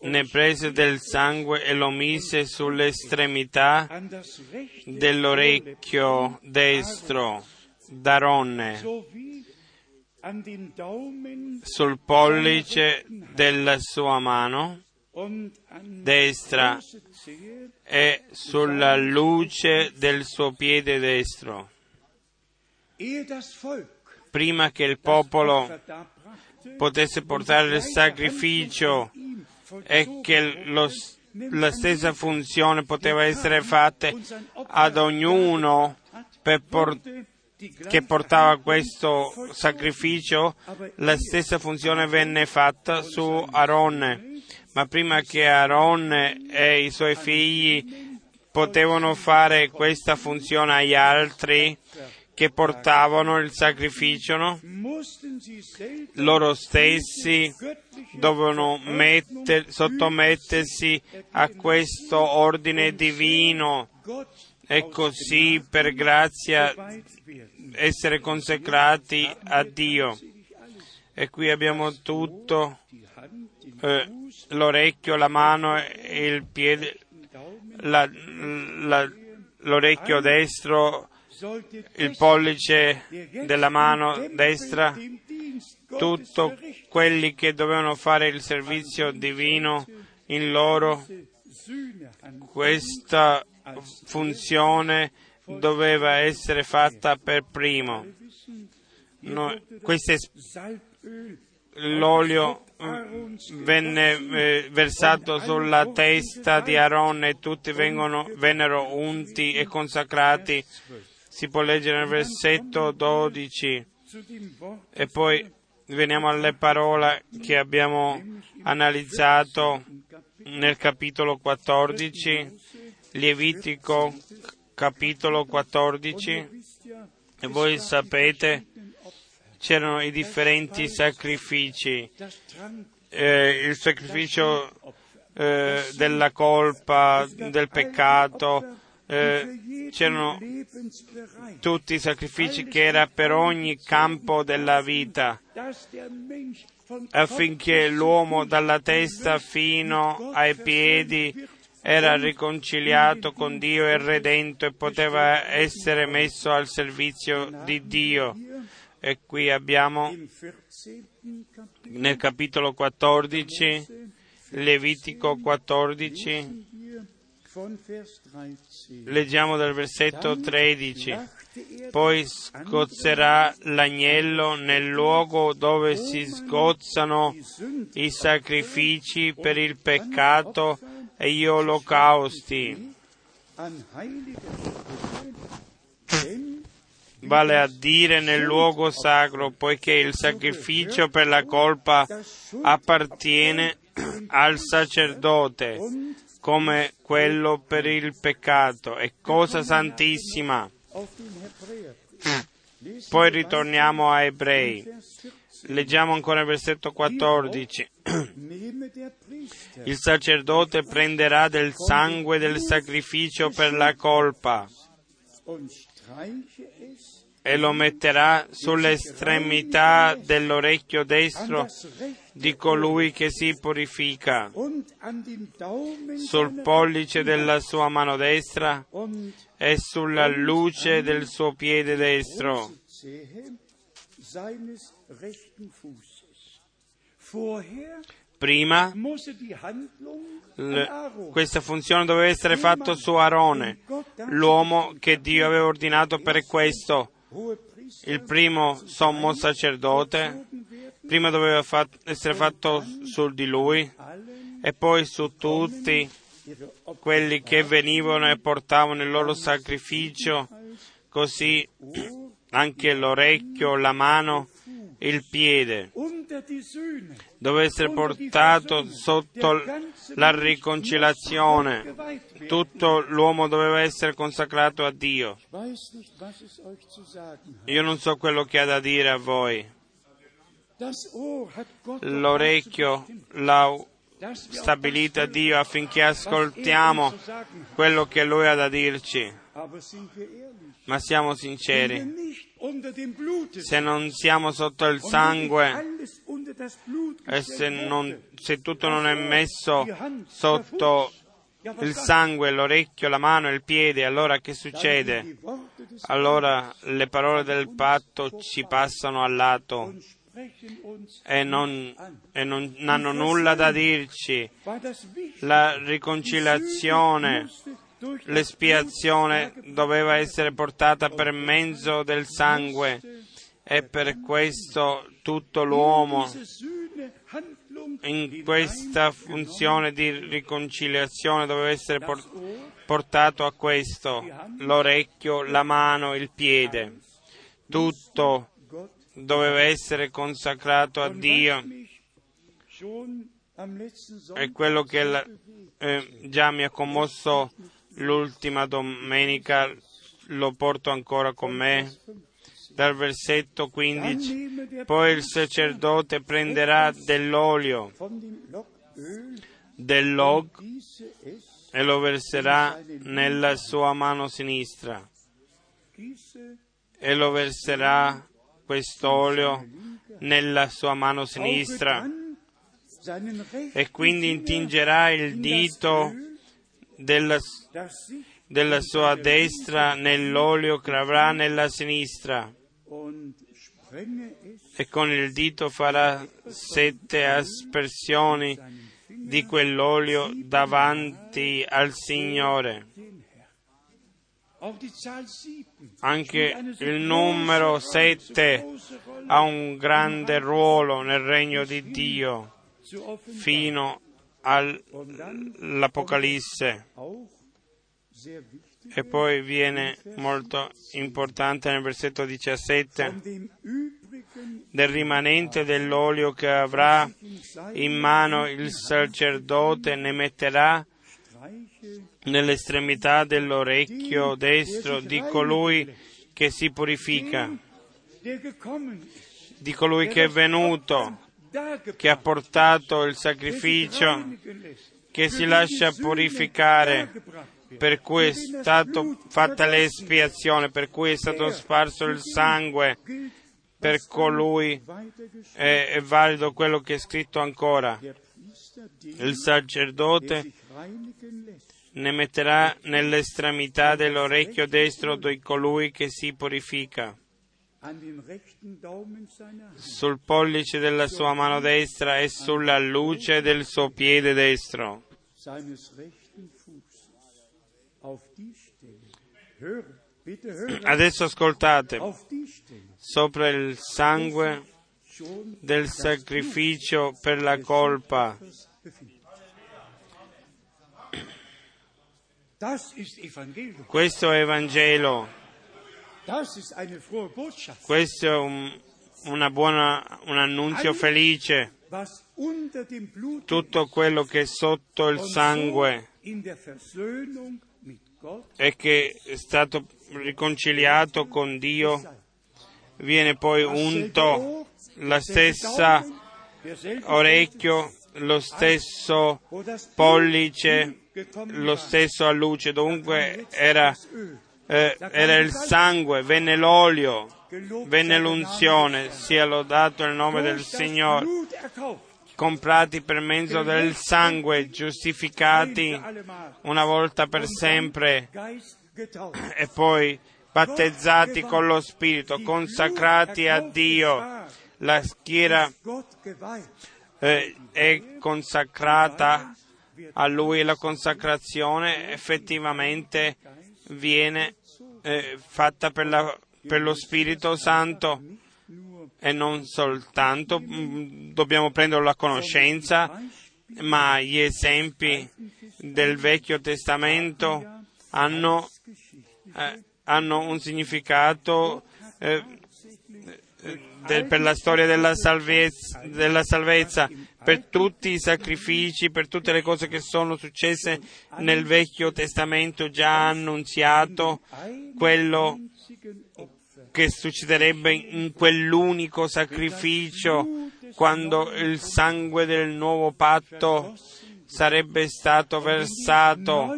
ne prese del sangue e lo mise sull'estremità dell'orecchio destro d'Aronne, sul pollice della sua mano destra e sulla luce del suo piede destro. Prima che il popolo potesse portare il sacrificio e che lo, la stessa funzione poteva essere fatta ad ognuno por, che portava questo sacrificio, la stessa funzione venne fatta su Aaron. Ma prima che Aaron e i suoi figli potevano fare questa funzione agli altri, che portavano il sacrificio, no? loro stessi dovevano metter, sottomettersi a questo ordine divino e così per grazia essere consacrati a Dio. E qui abbiamo tutto, eh, l'orecchio, la mano e il piede, la, la, l'orecchio destro, il pollice della mano destra, tutti quelli che dovevano fare il servizio divino in loro, questa funzione doveva essere fatta per primo. No, questo l'olio venne eh, versato sulla testa di Aaron e tutti vengono, vennero unti e consacrati. Si può leggere nel versetto 12 e poi veniamo alle parole che abbiamo analizzato nel capitolo 14, Lievitico capitolo 14 e voi sapete c'erano i differenti sacrifici, eh, il sacrificio eh, della colpa, del peccato, eh, c'erano tutti i sacrifici che era per ogni campo della vita affinché l'uomo dalla testa fino ai piedi era riconciliato con Dio e redento e poteva essere messo al servizio di Dio. E qui abbiamo nel capitolo 14, Levitico 14, leggiamo dal versetto 13. Poi sgozzerà l'agnello nel luogo dove si sgozzano i sacrifici per il peccato e gli olocausti. Vale a dire nel luogo sacro, poiché il sacrificio per la colpa appartiene al sacerdote come quello per il peccato. È cosa santissima. Poi ritorniamo a Ebrei. Leggiamo ancora il versetto 14. Il sacerdote prenderà del sangue del sacrificio per la colpa e lo metterà sull'estremità dell'orecchio destro di colui che si purifica, sul pollice della sua mano destra e sulla luce del suo piede destro. Prima questa funzione doveva essere fatta su Aarone, l'uomo che Dio aveva ordinato per questo. Il primo sommo sacerdote, prima doveva fat- essere fatto su di lui e poi su tutti quelli che venivano e portavano il loro sacrificio, così anche l'orecchio, la mano, il piede doveva essere portato sotto la riconciliazione. Tutto l'uomo doveva essere consacrato a Dio. Io non so quello che ha da dire a voi. L'orecchio l'ha stabilito Dio affinché ascoltiamo quello che Lui ha da dirci. Ma siamo sinceri, se non siamo sotto il sangue e se, non, se tutto non è messo sotto il sangue, l'orecchio, la mano e il piede, allora che succede? Allora le parole del patto ci passano al lato e non, e non hanno nulla da dirci. La riconciliazione l'espiazione doveva essere portata per mezzo del sangue e per questo tutto l'uomo in questa funzione di riconciliazione doveva essere portato a questo, l'orecchio, la mano, il piede. Tutto doveva essere consacrato a Dio. È quello che eh, già mi ha commosso l'ultima domenica lo porto ancora con me. Dal versetto 15, poi il sacerdote prenderà dell'olio del log e lo verserà nella sua mano sinistra e lo verserà quest'olio nella sua mano sinistra e quindi intingerà il dito della, della sua destra nell'olio che avrà nella sinistra e con il dito farà sette aspersioni di quell'olio davanti al Signore. Anche il numero sette ha un grande ruolo nel regno di Dio fino all'Apocalisse. E poi viene molto importante nel versetto 17 del rimanente dell'olio che avrà in mano il sacerdote ne metterà nell'estremità dell'orecchio destro di colui che si purifica, di colui che è venuto che ha portato il sacrificio, che si lascia purificare, per cui è stata fatta l'espiazione, per cui è stato sparso il sangue, per colui è, è valido quello che è scritto ancora. Il sacerdote ne metterà nell'estremità dell'orecchio destro di colui che si purifica. Sul pollice della sua mano destra e sulla luce del suo piede destro. Adesso ascoltate, sopra il sangue del sacrificio per la colpa. Questo è Evangelo. Questo è un, una buona, un annunzio felice. Tutto quello che è sotto il sangue e che è stato riconciliato con Dio viene poi unto la stessa orecchio, lo stesso pollice, lo stesso a luce, dovunque era, eh, era il sangue, venne l'olio, venne l'unzione, sia lodato il nome del Signore, comprati per mezzo del sangue, giustificati una volta per sempre. E poi battezzati con lo Spirito, consacrati a Dio. La schiera eh, è consacrata a Lui e la consacrazione effettivamente viene eh, fatta per, la, per lo Spirito Santo e non soltanto mh, dobbiamo prendere la conoscenza, ma gli esempi del Vecchio Testamento hanno, eh, hanno un significato eh, del, per la storia della salvezza, della salvezza, per tutti i sacrifici, per tutte le cose che sono successe nel Vecchio Testamento già annunziato quello che succederebbe in quell'unico sacrificio quando il sangue del nuovo patto sarebbe stato versato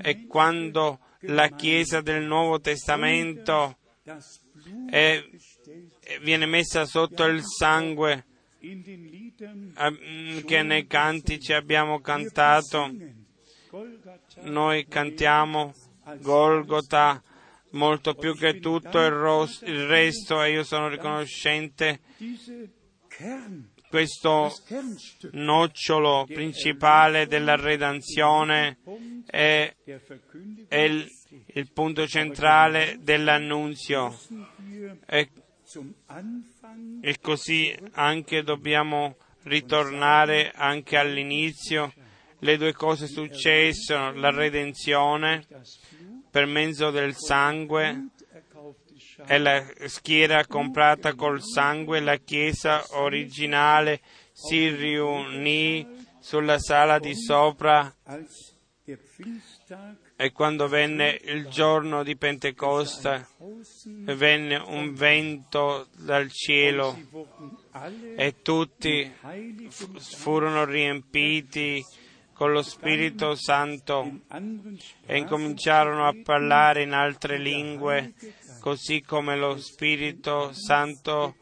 e quando la Chiesa del Nuovo Testamento è, viene messa sotto il sangue che nei cantici abbiamo cantato. Noi cantiamo Golgota molto più che tutto il resto e io sono riconoscente questo nocciolo principale della redenzione è, è il, il, punto centrale dell'annunzio e, e così anche dobbiamo ritornare anche all'inizio. Le due cose successero, la redenzione per mezzo del sangue e la schiera comprata col sangue, la chiesa originale si riunì sulla sala di sopra e quando venne il giorno di Pentecoste venne un vento dal cielo e tutti furono riempiti con lo Spirito Santo e incominciarono a parlare in altre lingue, così come lo Spirito Santo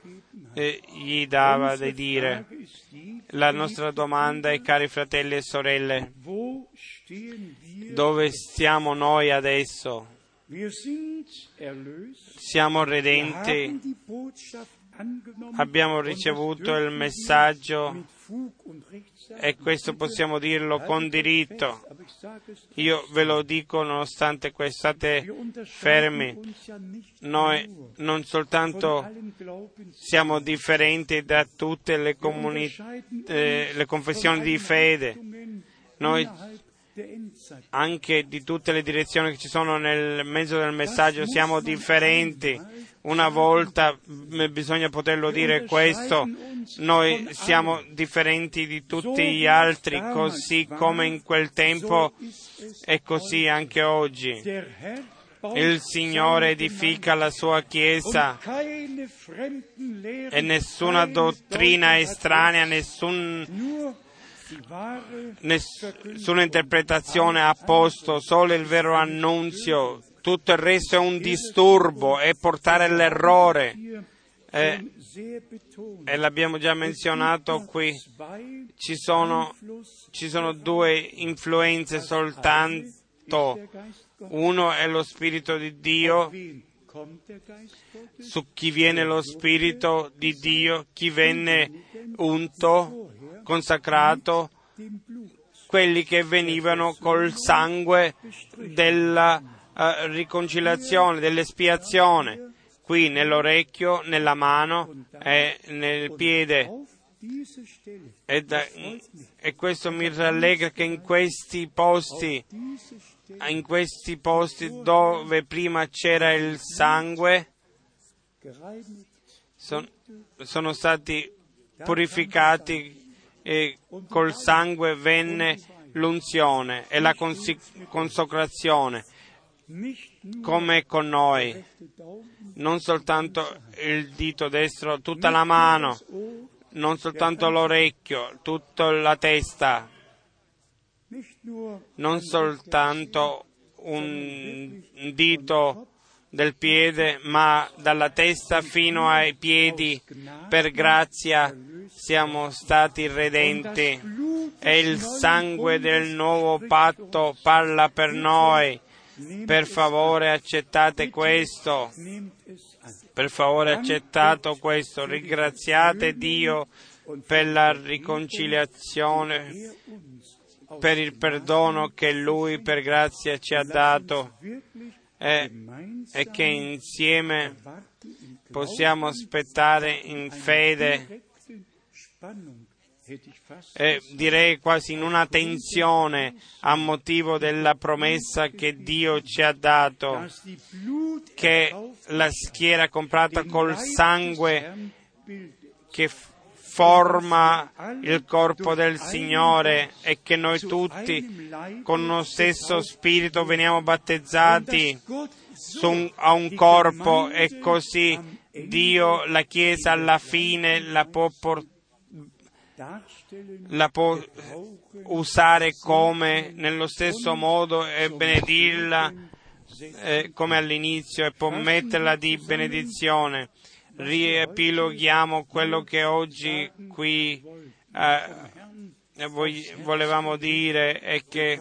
eh, gli dava di dire. La nostra domanda è, cari fratelli e sorelle, dove stiamo noi adesso? Siamo redenti, abbiamo ricevuto il messaggio e questo possiamo dirlo con diritto. Io ve lo dico nonostante questo, state fermi. Noi non soltanto siamo differenti da tutte le, comuni- eh, le confessioni di fede, noi anche di tutte le direzioni che ci sono nel mezzo del messaggio siamo differenti. Una volta bisogna poterlo dire questo, noi siamo differenti di tutti gli altri, così come in quel tempo e così anche oggi. Il Signore edifica la sua Chiesa e nessuna dottrina estranea, nessun nessuna interpretazione a posto, solo il vero annunzio, tutto il resto è un disturbo, è portare all'errore. E, e l'abbiamo già menzionato qui, ci sono, ci sono due influenze soltanto, uno è lo Spirito di Dio. Su chi viene lo Spirito di Dio, chi venne unto, consacrato, quelli che venivano col sangue della uh, riconciliazione, dell'espiazione, qui nell'orecchio, nella mano e nel piede. E, da, e questo mi rallegra che in questi posti, in questi posti dove prima c'era il sangue, son, sono stati purificati e col sangue venne l'unzione e la consacrazione, come con noi, non soltanto il dito destro, tutta la mano, non soltanto l'orecchio, tutta la testa, non soltanto un dito del piede, ma dalla testa fino ai piedi, per grazia siamo stati redenti. E il sangue del nuovo patto parla per noi. Per favore accettate questo. Per favore accettate questo. Ringraziate Dio per la riconciliazione, per il perdono che Lui per grazia ci ha dato e, e che insieme possiamo aspettare in fede e direi quasi in una tensione a motivo della promessa che Dio ci ha dato, che la schiera comprata col sangue che forma il corpo del Signore e che noi tutti con lo stesso spirito veniamo battezzati un, a un corpo e così Dio la Chiesa alla fine la può portare la può usare come nello stesso modo e benedirla eh, come all'inizio e può metterla di benedizione. Riepiloghiamo quello che oggi qui eh, volevamo dire e che,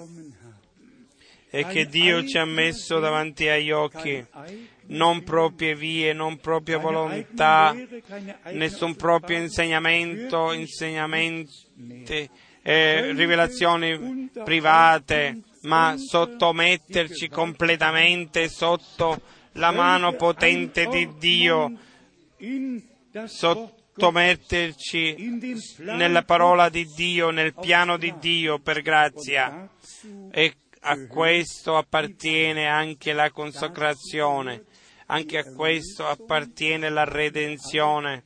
e che Dio ci ha messo davanti agli occhi non proprie vie, non propria volontà, nessun proprio insegnamento, insegnamenti, eh, rivelazioni private, ma sottometterci completamente sotto la mano potente di Dio, sottometterci nella parola di Dio, nel piano di Dio per grazia. E a questo appartiene anche la consacrazione anche a questo appartiene la redenzione.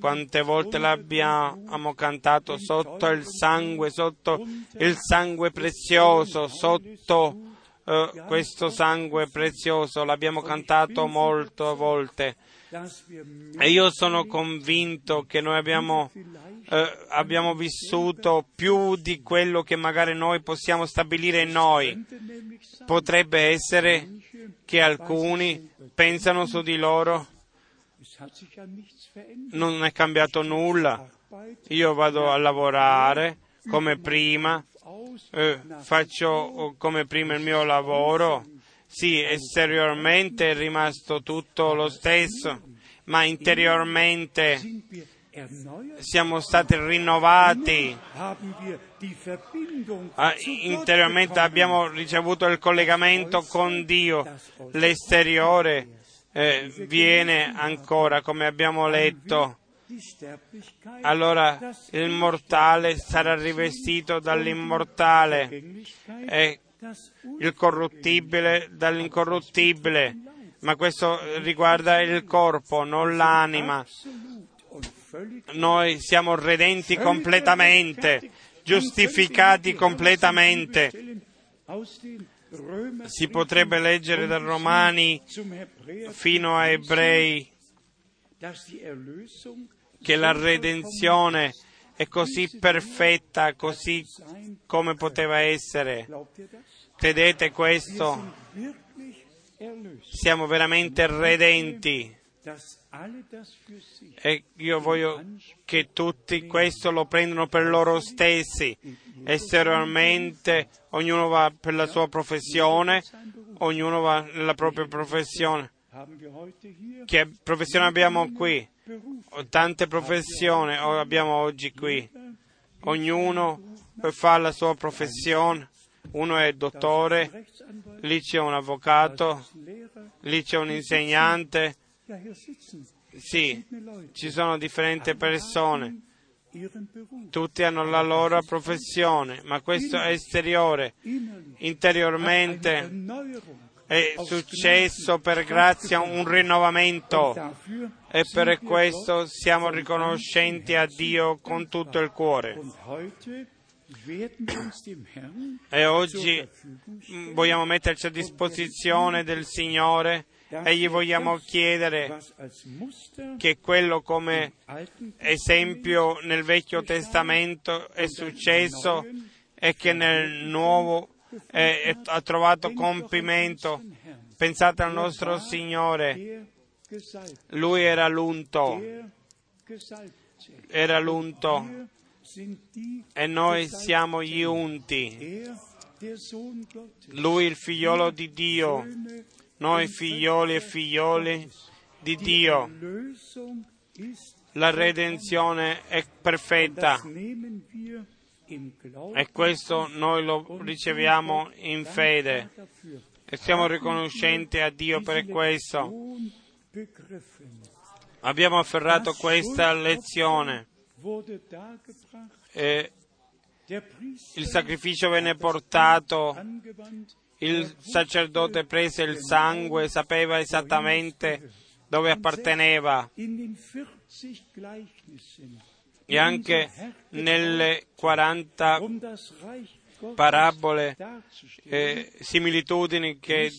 Quante volte l'abbiamo cantato sotto il sangue, sotto il sangue prezioso, sotto uh, questo sangue prezioso, l'abbiamo cantato molte volte. E io sono convinto che noi abbiamo, eh, abbiamo, vissuto più di quello che magari noi possiamo stabilire noi. Potrebbe essere che alcuni pensano su di loro non è cambiato nulla. Io vado a lavorare come prima, eh, faccio come prima il mio lavoro. Sì, esteriormente è rimasto tutto lo stesso, ma interiormente siamo stati rinnovati, ah, interiormente abbiamo ricevuto il collegamento con Dio, l'esteriore eh, viene ancora, come abbiamo letto. Allora il mortale sarà rivestito dall'immortale. E il corruttibile dall'incorruttibile, ma questo riguarda il corpo, non l'anima noi siamo redenti completamente, giustificati completamente. Si potrebbe leggere da Romani fino a Ebrei che la redenzione è così perfetta, così come poteva essere. Credete questo? Siamo veramente redenti. E io voglio che tutti questo lo prendano per loro stessi. Esteriormente ognuno va per la sua professione, ognuno va nella propria professione. Che professione abbiamo qui? Tante professioni o- abbiamo oggi qui. Ognuno fa la sua professione. Uno è dottore, lì c'è un avvocato, lì c'è un insegnante. Sì, ci sono differenti persone. Tutti hanno la loro professione, ma questo è esteriore. Interiormente. È successo per grazia un rinnovamento. E per questo siamo riconoscenti a Dio con tutto il cuore. E oggi mm, vogliamo metterci a disposizione del Signore. e gli vogliamo chiedere che quello come esempio nel Vecchio Testamento è successo e che nel Nuovo è- ha trovato compimento. Pensate al nostro Signore, Lui era l'unto, era l'unto e noi siamo gli unti. Lui il figliolo di Dio, noi figlioli e figlioli di Dio. La redenzione è perfetta E questo noi lo riceviamo in fede. E siamo riconoscenti a Dio per questo. Abbiamo afferrato questa lezione. E il sacrificio venne portato, il sacerdote prese il sangue, sapeva esattamente dove apparteneva in den 40 Gleichnissen, e anche nelle 40 um das Reich Gottes parabole darzustellen, e similitudini che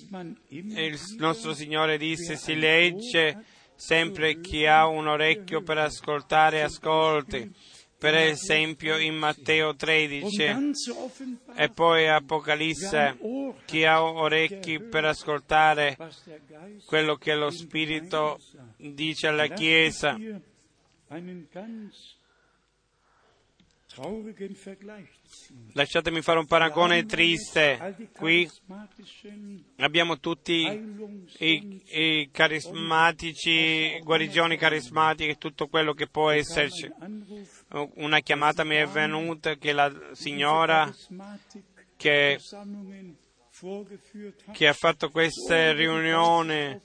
il nostro Signore disse si legge sempre chi ha un orecchio per ascoltare ascolti. Per esempio in Matteo um 13 dann zu offenbaren, e poi Apocalisse chi ha orecchi per ascoltare quello che lo Spirito dice alla Chiesa. Lasciatemi fare un paragone triste. Qui abbiamo tutti i, i carismatici, guarigioni carismatiche, tutto quello che può esserci. Una chiamata mi è venuta che la signora che, che ha fatto queste riunioni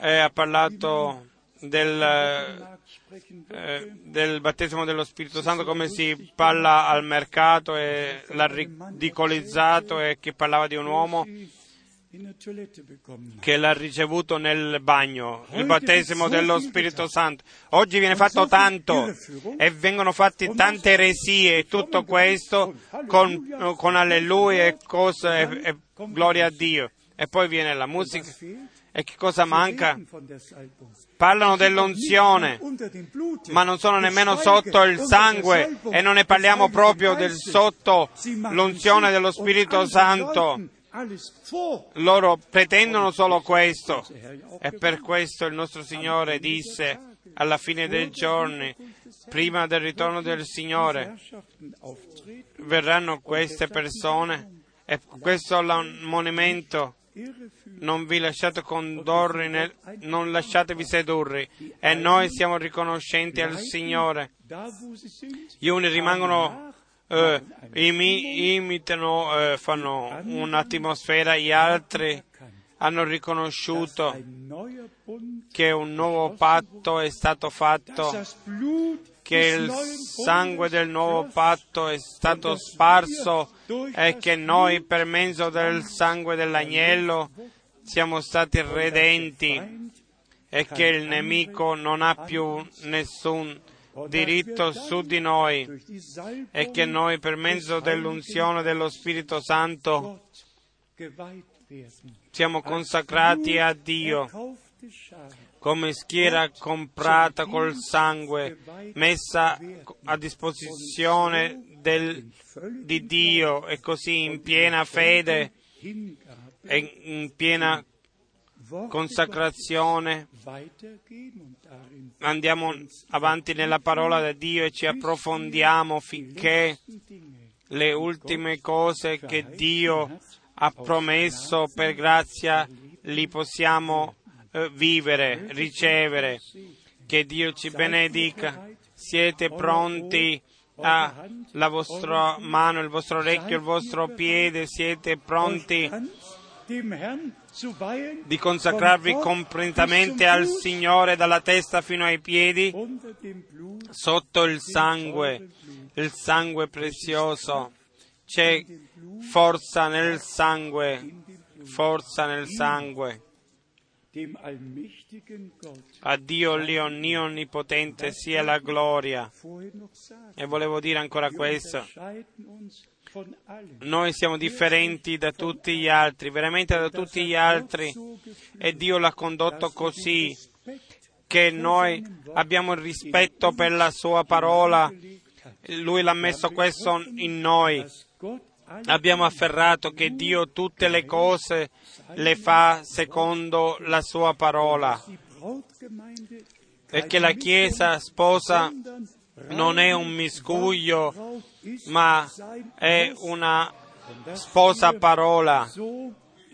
e ha parlato del, eh, del battesimo dello Spirito Santo come si parla al mercato e l'ha ridicolizzato e che parlava di un uomo che l'ha ricevuto nel bagno, il battesimo dello Spirito Santo. Oggi viene fatto tanto e vengono fatti tante eresie e tutto questo con, con alleluia e cose e, e gloria a Dio. E poi viene la musica. E che cosa manca? Parlano Blute. ma non sono nemmeno sotto il sangue e non ne parliamo proprio del sotto sich dello Spirito Santo. Loro pretendono solo questo e per questo il nostro Signore disse alla fine dei giorni, prima del ritorno del Signore, verranno queste persone e questo è irreführend. Non vi lasciate condurre, nel- non lasciatevi sedurre e noi siamo riconoscenti al Signore. Gli uni rimangono, eh, imi- imitano, eh, fanno un'atmosfera, gli altri hanno riconosciuto che un nuovo patto è stato fatto, che il sangue del nuovo patto è stato sparso e che noi per mezzo del sangue dell'agnello siamo stati redenti e che il nemico non ha più nessun diritto su di noi e che noi per mezzo dell'unzione dello Spirito Santo siamo consacrati a Dio come schiera comprata col sangue, messa a disposizione del- di Dio e così in piena fede e in piena consacrazione andiamo avanti nella parola di Dio e ci approfondiamo finché le ultime cose che Dio ha promesso per grazia li possiamo vivere, ricevere. Che Dio ci benedica. Siete pronti alla vostra mano, il vostro orecchio, il vostro piede, siete pronti di consacrarvi completamente al Signore dalla testa fino ai piedi, sotto il sangue, il sangue prezioso. C'è forza nel sangue, forza nel sangue. A Dio l'Onnipotente sia la gloria. E volevo dire ancora questo. Noi siamo differenti da tutti gli altri, veramente da tutti gli altri, e Dio l'ha condotto così che noi abbiamo il rispetto per la sua parola. Lui l'ha messo questo in noi. Abbiamo afferrato che Dio tutte le cose le fa secondo la sua parola. E che la Chiesa sposa non è un miscuglio, ma è una sposa parola.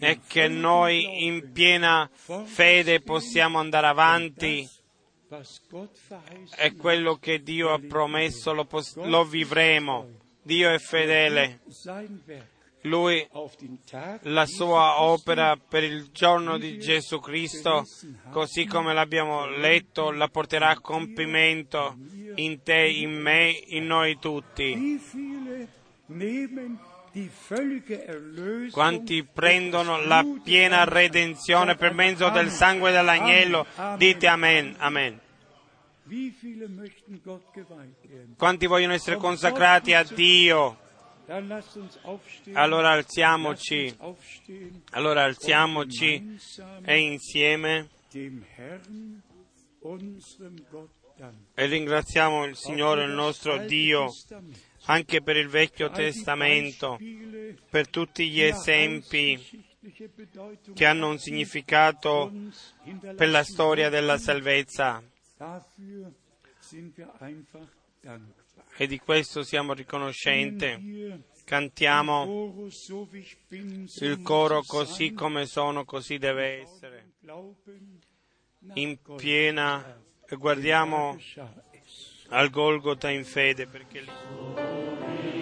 E che noi in piena fede possiamo andare avanti. E quello che Dio ha promesso lo, pos- lo vivremo. Dio è fedele. Lui, la sua opera per il giorno di Gesù Cristo, così come l'abbiamo letto, la porterà a compimento in te, in me, in noi tutti. Quanti prendono la piena redenzione per mezzo del sangue dell'agnello, dite amen, amen. Quanti vogliono essere consacrati a Dio? Allora alziamoci, allora alziamoci. e insieme e ringraziamo il Signore, il nostro Dio, anche per il Vecchio Testamento, per tutti gli esempi che hanno un significato per la storia della salvezza. E di questo siamo riconoscenti. Cantiamo il coro così come sono, così deve essere. In piena guardiamo al Golgota in fede perché lì...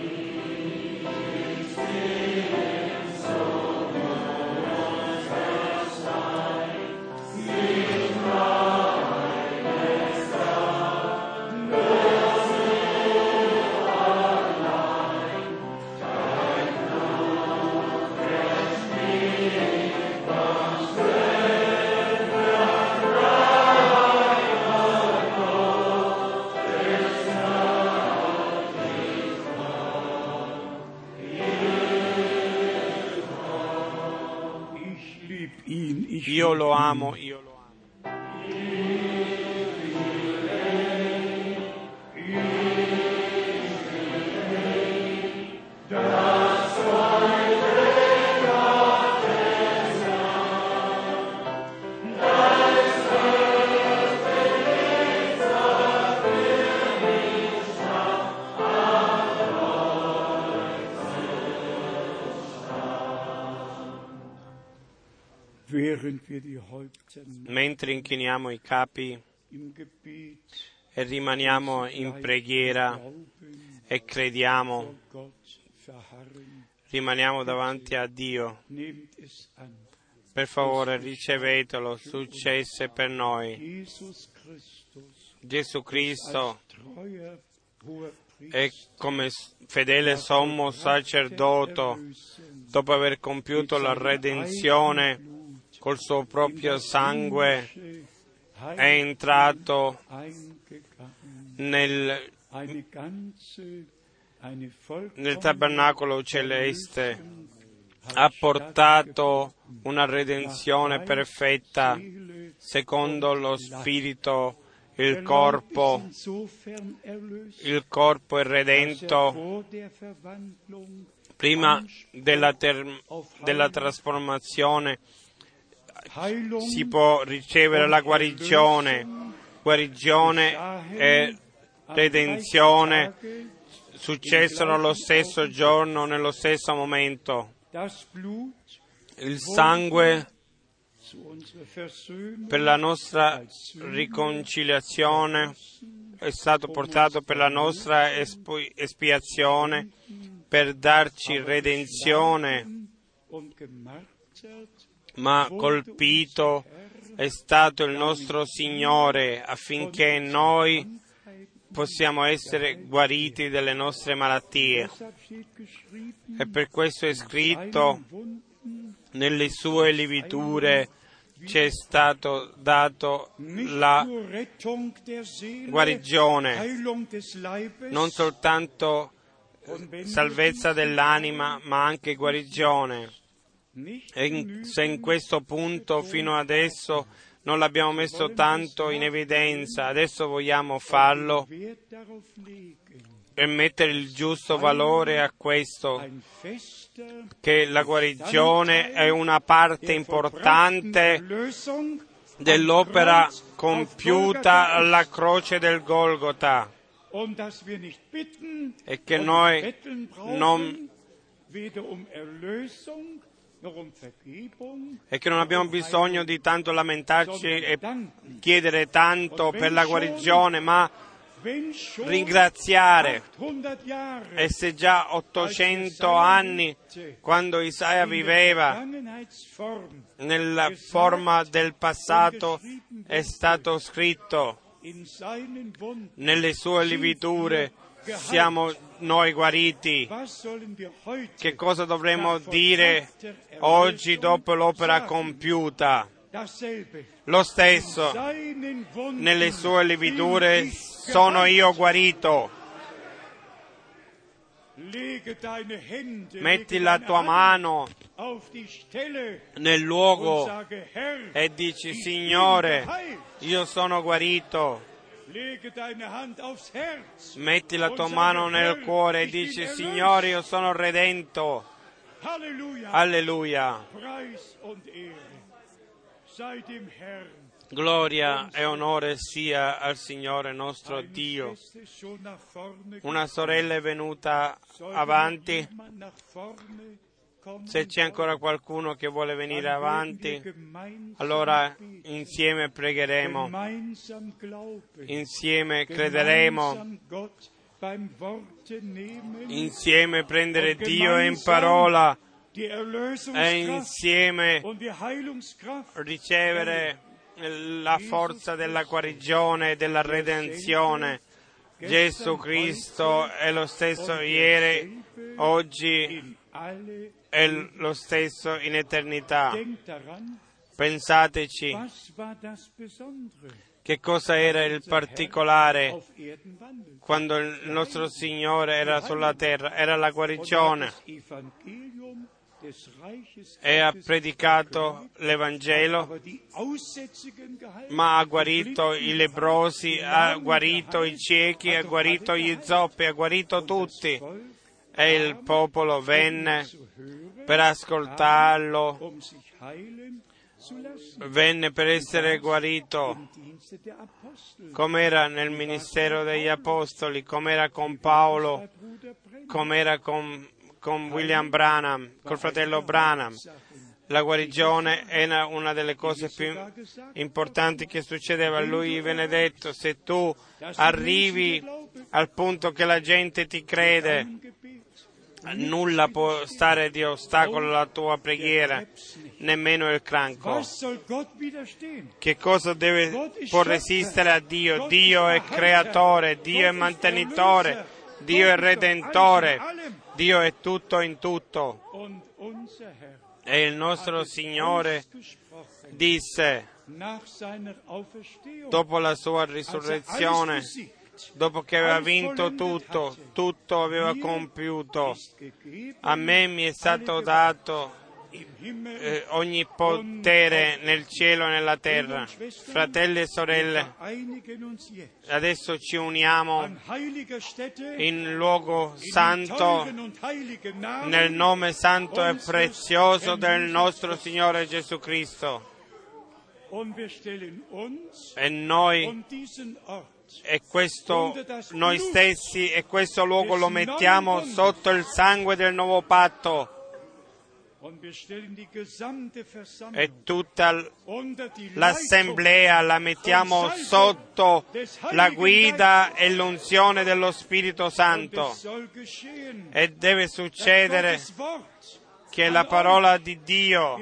io lo amo. Mentre inchiniamo i capi e rimaniamo in preghiera e crediamo, rimaniamo davanti a Dio. Per favore ricevetelo, successe per noi. Gesù Cristo è come fedele sommo sacerdote, dopo aver compiuto la redenzione col suo proprio sangue, è entrato nel, nel tabernacolo celeste, ha portato una redenzione perfetta secondo lo Spirito il corpo, il corpo è redento prima della, ter- della trasformazione si può ricevere la guarigione, guarigione e redenzione successero lo stesso giorno, nello stesso momento. il sangue per la nostra riconciliazione è stato portato per la nostra espiazione, per darci redenzione, ma colpito è stato il nostro Signore affinché noi possiamo essere guariti delle nostre malattie. E per questo è scritto nelle sue liviture ci è stato dato la guarigione, non soltanto salvezza dell'anima, ma anche guarigione. E se in questo punto fino adesso non l'abbiamo messo tanto in evidenza, adesso vogliamo farlo e mettere il giusto valore a questo, che la guarigione è una parte importante dell'opera compiuta alla croce del Golgota e che noi non e che non abbiamo bisogno di tanto lamentarci e chiedere tanto per la guarigione, ma ringraziare. E se già 800 anni, quando Isaia viveva nella forma del passato, è stato scritto nelle sue liviture, siamo noi guariti. Che cosa dovremmo dire oggi dopo l'opera compiuta? Lo stesso, nelle sue lividure sono io guarito. Metti la tua mano nel luogo e dici, Signore, io sono guarito. Metti la tua mano nel cuore e dici, Signore, io sono redento. Alleluia. Gloria e onore sia al Signore nostro Dio. Una sorella è venuta avanti. Se c'è ancora qualcuno che vuole venire avanti, allora insieme pregheremo, insieme crederemo, insieme prendere Dio in parola e insieme ricevere la forza della guarigione e della redenzione. Gesù Cristo è lo stesso ieri, oggi è lo stesso in eternità. Pensateci che cosa era il particolare quando il nostro Signore era sulla terra? Era la guarigione e ha predicato l'Evangelo, ma ha guarito i lebrosi, ha guarito i ciechi, ha guarito gli zoppi, ha guarito tutti. E il popolo venne per ascoltarlo, venne per essere guarito, come era nel ministero degli Apostoli, come era con Paolo, come era con con William Branham, col fratello Branham. La guarigione era una delle cose più importanti che succedeva. Lui venne detto, se tu arrivi al punto che la gente ti crede, nulla può stare di ostacolo alla tua preghiera, nemmeno il cranco. Che cosa deve, può resistere a Dio? Dio è creatore, Dio è mantenitore, Dio è redentore, Dio è tutto in tutto. E il nostro Signore disse, dopo la sua risurrezione, dopo che aveva vinto tutto, tutto aveva compiuto, a me mi è stato dato eh, ogni potere nel cielo e nella terra. Fratelli e sorelle, adesso ci uniamo in luogo santo, nel nome santo e prezioso del nostro Signore Gesù Cristo. E noi e questo noi stessi e questo luogo lo mettiamo sotto il sangue del nuovo patto. E tutta l'assemblea la mettiamo sotto la guida e l'unzione dello Spirito Santo. E deve succedere che la parola di Dio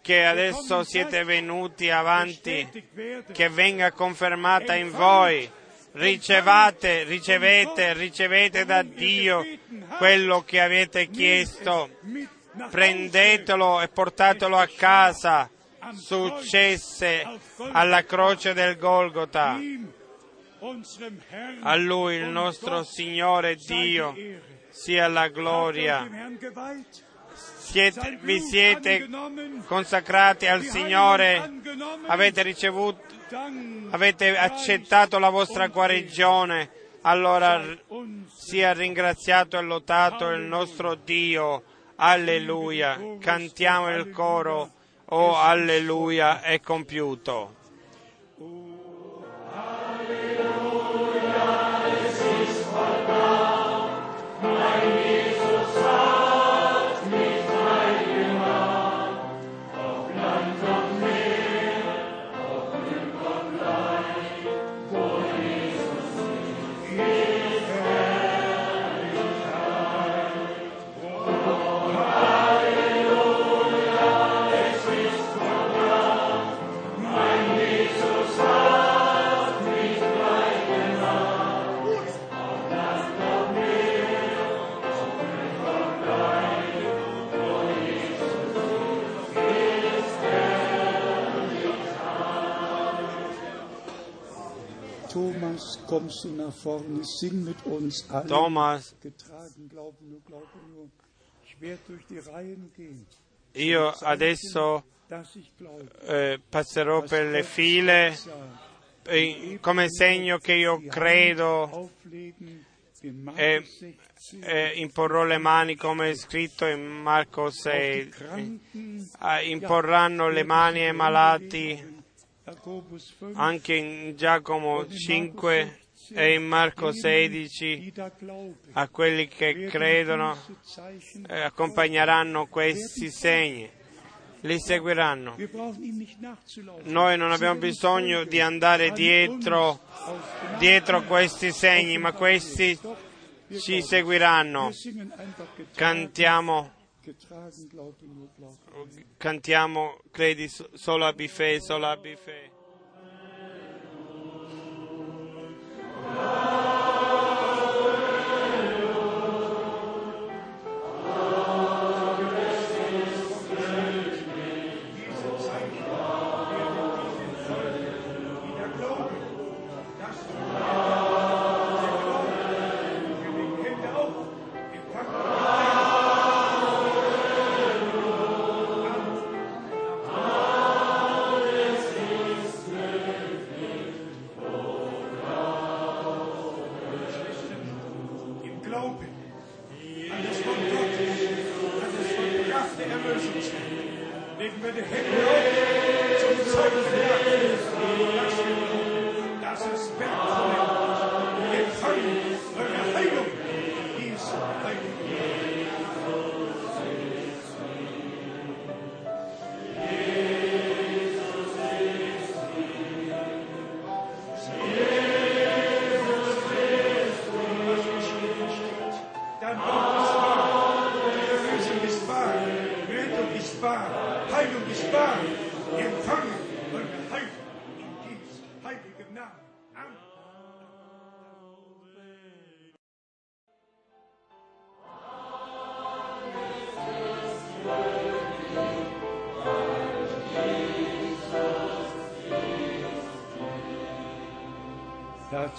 che adesso siete venuti avanti, che venga confermata in voi. Ricevate, ricevete, ricevete da Dio quello che avete chiesto. Prendetelo e portatelo a casa. Successe alla croce del Golgota. A Lui, il nostro Signore Dio, sia la gloria. Siete, vi siete consacrati al Signore, avete ricevuto, avete accettato la vostra guarigione, allora sia ringraziato e lodato il nostro Dio. Alleluia. Cantiamo il coro. Oh, alleluia, è compiuto. Gehen, io adesso eh, passerò per le file. eh, come segno che io credo. e 16, eh, imporrò le mani come è scritto in Marco auf die 6. Kranken, Eh, imporranno le mani ai malati. Jakobus 5, anche in Giacomo 5 e in Marco 16 die da glauben, a quelli che credono eh, accompagneranno questi segni, li seguiranno. Noi non abbiamo bisogno di andare dietro, dietro questi segni, ma questi ci seguiranno. Cantiamo, cantiamo, credi so- solo a Bifè, solo a Bifè.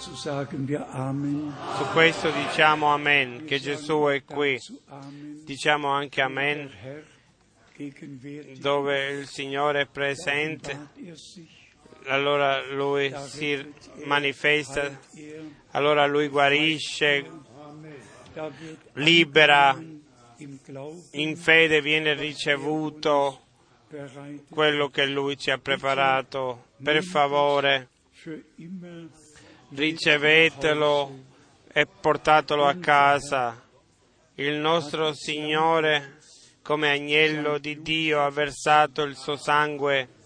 Su questo diciamo Amen, che Gesù è qui. Diciamo anche Amen, dove il Signore è presente, allora Lui si manifesta, allora Lui guarisce, libera, in fede viene ricevuto quello che Lui ci ha preparato. Per favore, ricevetelo e portatelo a casa. Il nostro Signore come agnello di Dio ha versato il suo sangue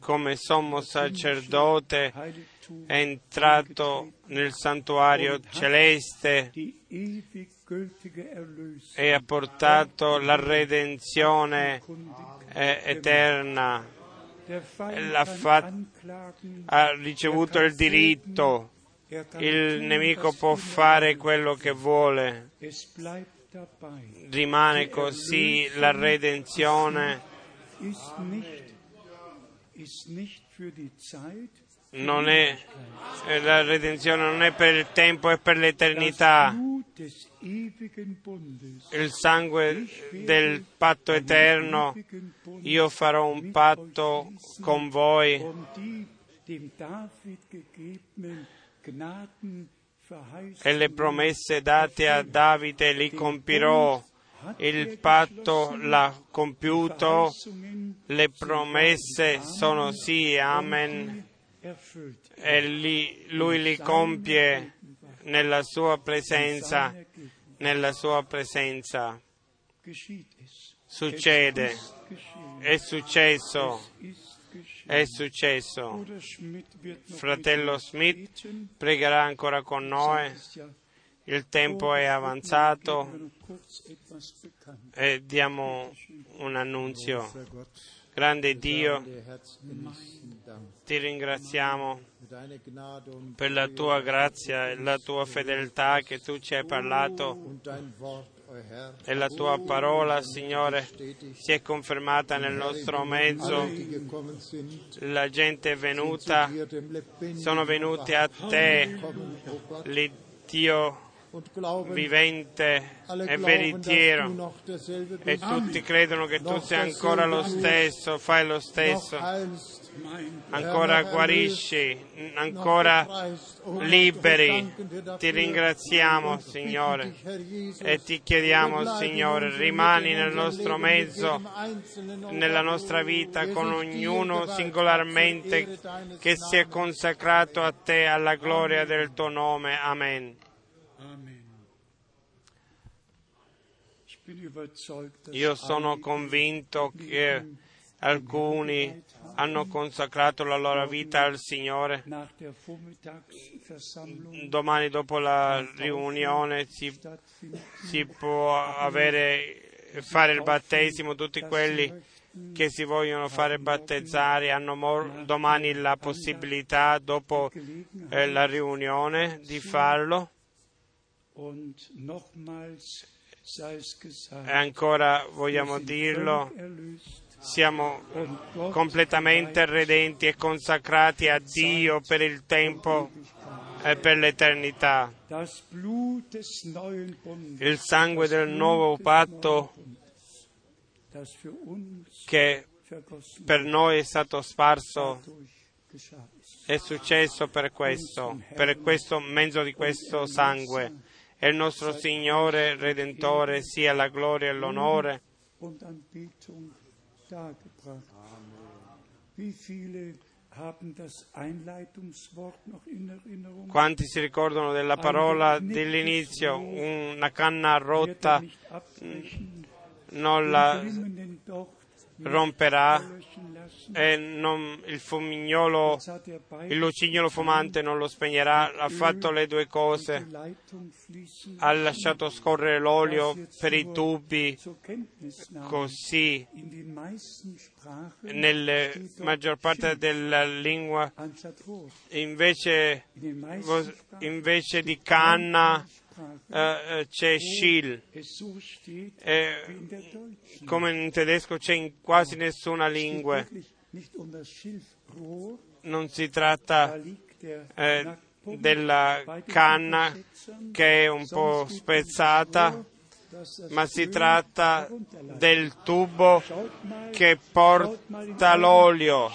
come sommo sacerdote è entrato nel santuario celeste e ha portato la redenzione eterna, fa- ha ricevuto il diritto, il nemico può fare quello che vuole, rimane così la redenzione. Non è, la redenzione non è per il tempo, è per l'eternità. Il sangue del patto eterno, io farò un patto con voi. E le promesse date a Davide li compirò. Il patto l'ha compiuto, le promesse sono sì, amen, e lui li compie nella sua presenza, nella sua presenza. Succede, è successo, è successo. Fratello Smith pregherà ancora con noi, il tempo è avanzato e diamo un annunzio. Grande Dio, ti ringraziamo per la tua grazia e la tua fedeltà che tu ci hai parlato e la tua parola, Signore, si è confermata nel nostro mezzo. La gente è venuta, sono venuti a te, l'Iddio vivente e veritiero. e tutti credono che tu sia ancora lo stesso, fai lo stesso, ancora guarisci, ancora liberi. Ti ringraziamo, Signore, e ti chiediamo, Signore, rimani nel nostro mezzo, nella nostra vita, con ognuno singolarmente che si è consacrato a te, alla gloria del tuo nome. Amen. Io sono convinto che alcuni hanno consacrato la loro vita al Signore. Domani dopo la riunione si, si può avere, fare il battesimo, tutti quelli che si vogliono fare battezzare hanno mo- domani la possibilità dopo eh, la riunione di farlo. E ancora vogliamo dirlo, siamo completamente redenti e consacrati a Dio per il tempo e per l'eternità. Il sangue del nuovo patto che per noi è stato sparso è successo per questo, per questo mezzo di questo sangue. E il nostro Signore Redentore sia la gloria e l'onore. Quanti si ricordano della parola dell'inizio? Una canna rotta non la romperà e non- il fumignolo, il lucignolo fumante non lo spegnerà. Ha fatto le due cose. Ha lasciato scorrere l'olio per i tubi, così nella maggior parte della lingua invece, invece di canna eh, eh, c'è schill. Eh, come in tedesco c'è in quasi nessuna lingua. Non si tratta eh, della canna che è un po' spezzata, ma si tratta del tubo che porta l'olio.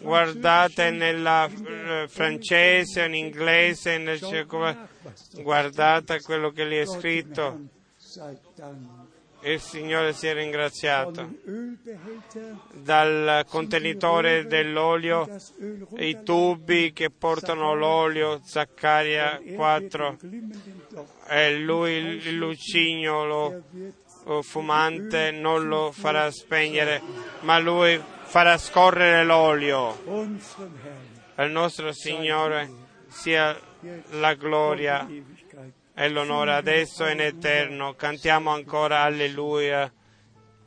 Guardate nella eh, francese, in inglese, nel ceco- guardate quello che lì è scritto. Dank. Il Signore sia von ringraziato. Dal contenitore dell'olio, i tubi che portano l'olio, Zaccaria 4, glimmenden Topf, e lui il lucignolo fumante non lo farà spegnere, ma lui farà scorrere l'olio. Al nostro Signore sia la gloria e l'onore adesso e in eterno. Cantiamo ancora Alleluia.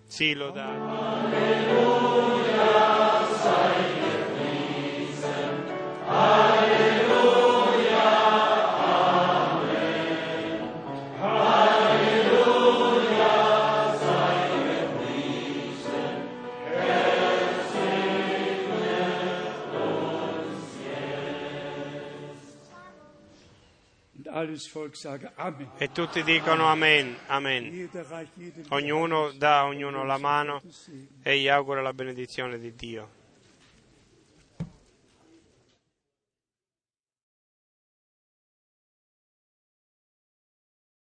Sì, lodato. Und E tutti dicono Amen, Amen. Ognuno dà a ognuno la mano e gli augura la benedizione di Dio.